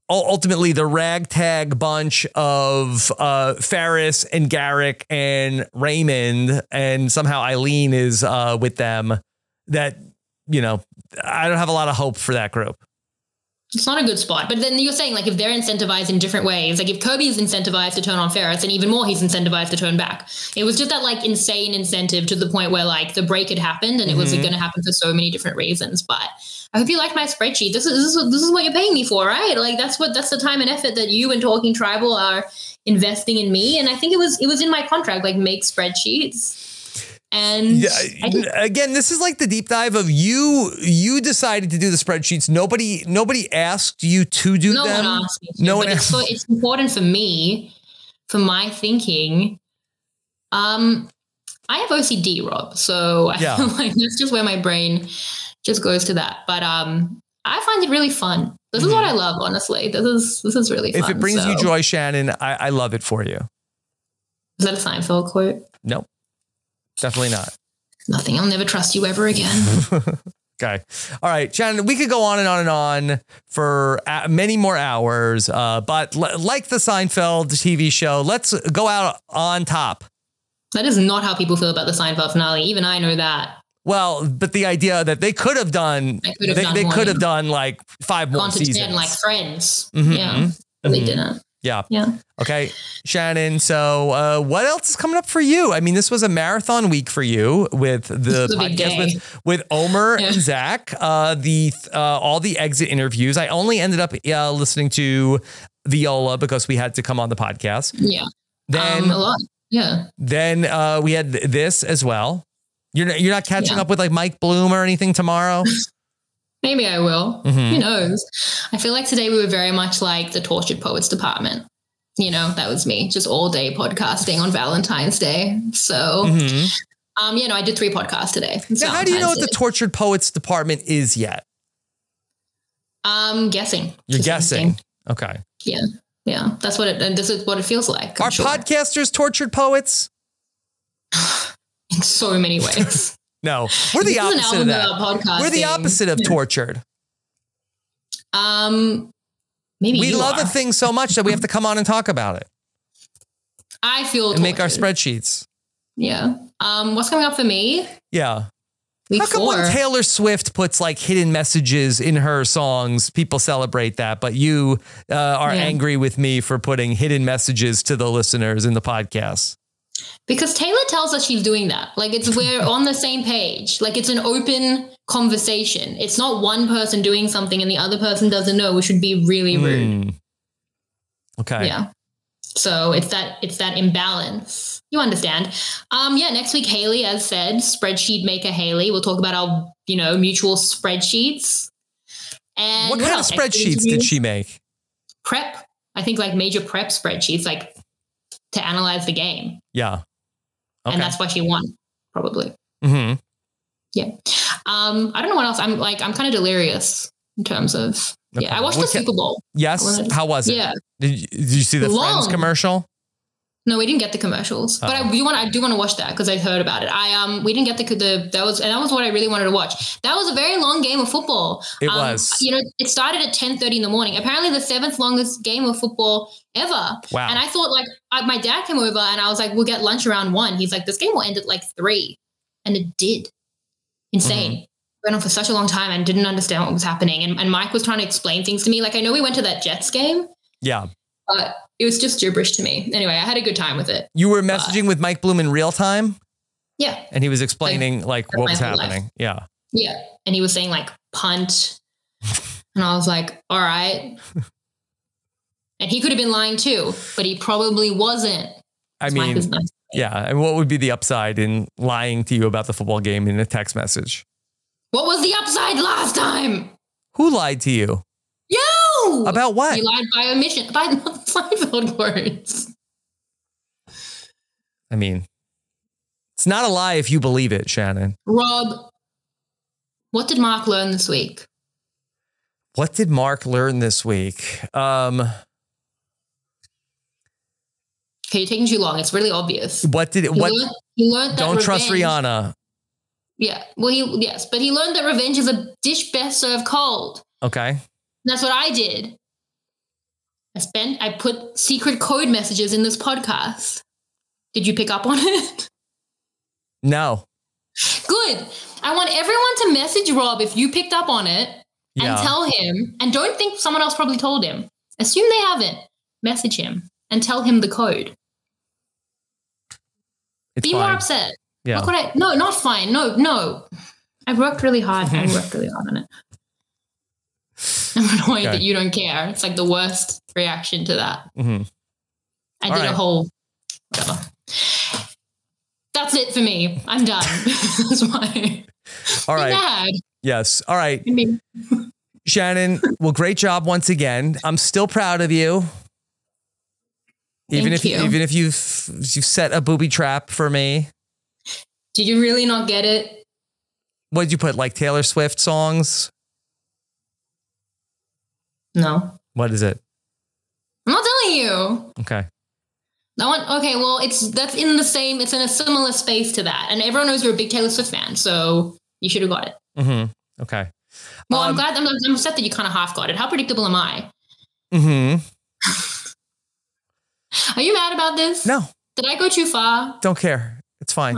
ultimately the ragtag bunch of uh, Ferris and Garrick and Raymond, and somehow Eileen is uh, with them. That you know, I don't have a lot of hope for that group. It's not a good spot. But then you're saying like if they're incentivized in different ways, like if Kirby's incentivized to turn on Ferris, and even more he's incentivized to turn back. It was just that like insane incentive to the point where like the break had happened and it was Mhm. going to happen for so many different reasons. But I hope you like my spreadsheet. This is this is what, this is what you're paying me for, right? Like that's what that's the time and effort that you and Talking Tribal are investing in me. And I think it was it was in my contract, like make spreadsheets. And Yeah, again, this is like the deep dive of you. You decided to do the spreadsheets. Nobody, nobody asked you to do no them. one asked me to, No but one it's, so, it's important for me for my thinking um i have ocd rob so i Yeah. feel like that's just where my brain just goes to that but um i find it really fun this is what i love honestly this is this is really fun Mm-hmm. if it brings you joy, Shannon, I, I love it for you. is that a seinfeld quote Nope, definitely not. nothing i'll never trust you ever again Okay. All right, Shannon, we could go on and on and on for uh, many more hours, uh, but l- like the Seinfeld TV show, let's go out on top. that is not how people feel about the seinfeld finale even i know that Well, but the idea that they could have done, They they, could have done they could have done like five more gone seasons. like friends Mm-hmm. yeah but they mhm. didn't yeah. yeah Okay, Shannon. So, uh, what else is coming up for you? I mean, this was a marathon week for you with the was a big podcast with, with Omer Yeah. and Zach. Uh, the uh, all the exit interviews. I only ended up uh, listening to Viola because we had to come on the podcast. yeah Then, um, a lot yeah then uh, we had th- this as well. You're not, you're not catching Yeah. up with like Mike Bloom or anything tomorrow. Maybe I will. Mhm. Who knows? I feel like today we were very much like the tortured poets department. You know, that was me, just all day podcasting on Valentine's Day. So, Mhm. um, you know, I did three podcasts today. Now, how do you know what the tortured poets department is yet? Day. um guessing? You're guessing. Okay. Yeah, yeah. That's what it. And this is what it feels like. I'm Are sure. podcasters tortured poets? in so many ways. No, we're the This opposite of that. We're the opposite of tortured. Um, maybe We you love are. a thing so much that we have to come on and talk about it I feel and make our spreadsheets. Yeah. Um, what's coming up for me? Yeah. Week How come four. when Taylor Swift puts like hidden messages in her songs, people celebrate that, but you uh, are Yeah. angry with me for putting hidden messages to the listeners in the podcast? Because Taylor tells us she's doing that. Like it's we're on the same page. Like it's an open conversation. It's not one person doing something and the other person doesn't know, which would be really rude. Hmm. Okay. Yeah. So it's that it's that imbalance. You understand. Um, yeah, next week, Hayley, as said, spreadsheet maker Hayley. We'll talk about our, you know, mutual spreadsheets. And What kind of spreadsheets did she make? prep? I think like major prep spreadsheets, like to analyze the game. Yeah. And that's why she won, probably. Mm-hmm. Yeah. Um, I don't know what else. I'm like, I'm kind of delirious in terms of. Okay. Yeah, I watched What the ca- Super Bowl. Yes. How was it? Yeah. Did you, did you see the Friends commercial? No, we didn't get the commercials, but Oh. I do want. I do want to watch that because I heard about it. I um, we didn't get the the that was and that was what I really wanted to watch. That was a very long game of football. It Um, was. You know, it started at ten thirty in the morning. Apparently, the seventh longest game of football ever. Wow. And I thought like I, my dad came over and I was like, we'll get lunch around one. He's like, this game will end at like three, and it did. Insane. Mm-hmm. Went on for such a long time and didn't understand what was happening. And, and Mike was trying to explain things to me. Like I know we went to that Jets game, yeah. But it was just gibberish to me. Anyway, I had a good time with it. You were messaging with Mike Bloom in real time Yeah. and he was explaining like that's what was whole life. happening. Yeah. Yeah. And he was saying like punt. and I was like, all right. and he could have been lying too, but he probably wasn't. I mean, nice. yeah. And what would be the upside in lying to you about the football game in a text message? What was the upside last time? Who lied to you? About what? You lied by omission, by Seinfeld words. I mean, It's not a lie if you believe it, Shannon. Rob, what did Mark learn this week? What did Mark learn this week? Um, Okay, you're taking too long. It's really obvious. what did it? He What? learned, he learned that Don't trust Rihanna. Yeah. Well, he yes, but he learned that revenge is a dish best served cold. Okay. That's what I did. I spent. I put secret code messages in this podcast. Did you pick up on it? No. Good. I want everyone to message Rob if you picked up on it and tell him. And don't think someone else probably told him. Assume they haven't. Message him and tell him the code. It's Be more upset. Yeah. How could I? No, not fine. No, no. I've worked really hard. I worked really hard on it. I'm annoyed Okay. that you don't care. It's like the worst reaction to that. Mhm. I All did right. a whole whatever. That's it for me. I'm done. That's why. All right. Mad. Yes. All right. Shannon, well, great job once again. I'm still proud of you. Even Thank if you. even if you've you set a booby trap for me. Did you really not get it? What did you put? Like Taylor Swift songs? No. What is it? I'm not telling you. Okay. I want okay, well, it's that's in the same, it's in a similar space to that. And everyone knows you're a big Taylor Swift fan, so you should have got it. Mm-hmm. Okay. Well, I'm Um, glad I'm, I'm upset that you kind of half got it. How predictable am I? Mm-hmm. Are you mad about this? No, Did I go too far? don't care. It's fine.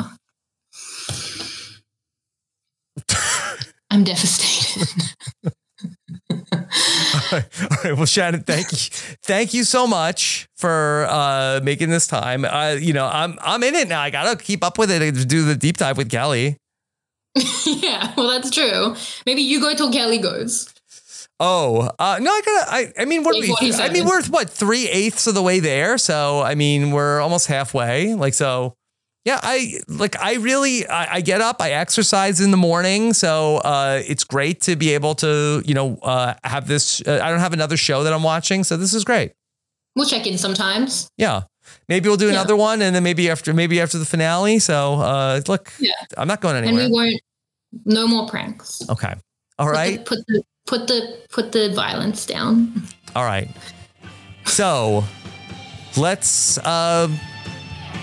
I'm devastated. All right. All right. Well, Shannon, thank you. Thank you so much for uh, making this time. Uh, you know, I'm I'm in it now. I gotta keep up with it and do the deep dive with Kelly. yeah, well, that's true. Maybe you go till Kelly goes. Oh, uh, no, I gotta. I, I mean, we're. Like I mean, we're what three eighths of the way there. So, I mean, we're almost halfway. Like, so, yeah. I like. I really. I, I get up. I exercise in the morning. So, uh, it's great to be able to, you know, uh, have this. Uh, I don't have another show that I'm watching, so this is great. We'll check in sometimes. Yeah. Maybe we'll do Yeah. another one, and then maybe after maybe after the finale. So, uh, look, Yeah. I'm not going anywhere. And we won't no more pranks. okay. All Put the- Put the put the put the violence down. All right. So let's, uh,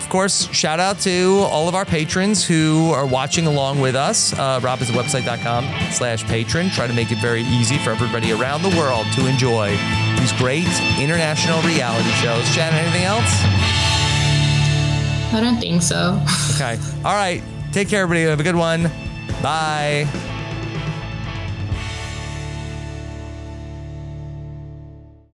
of course, shout out to all of our patrons who are watching along with us. Uh, robhasawebsite.com slash patron. Try to make it very easy for everybody around the world to enjoy these great international reality shows. Shannon, anything else? I don't think so. Okay. All right. Take care, everybody. Have a good one. Bye.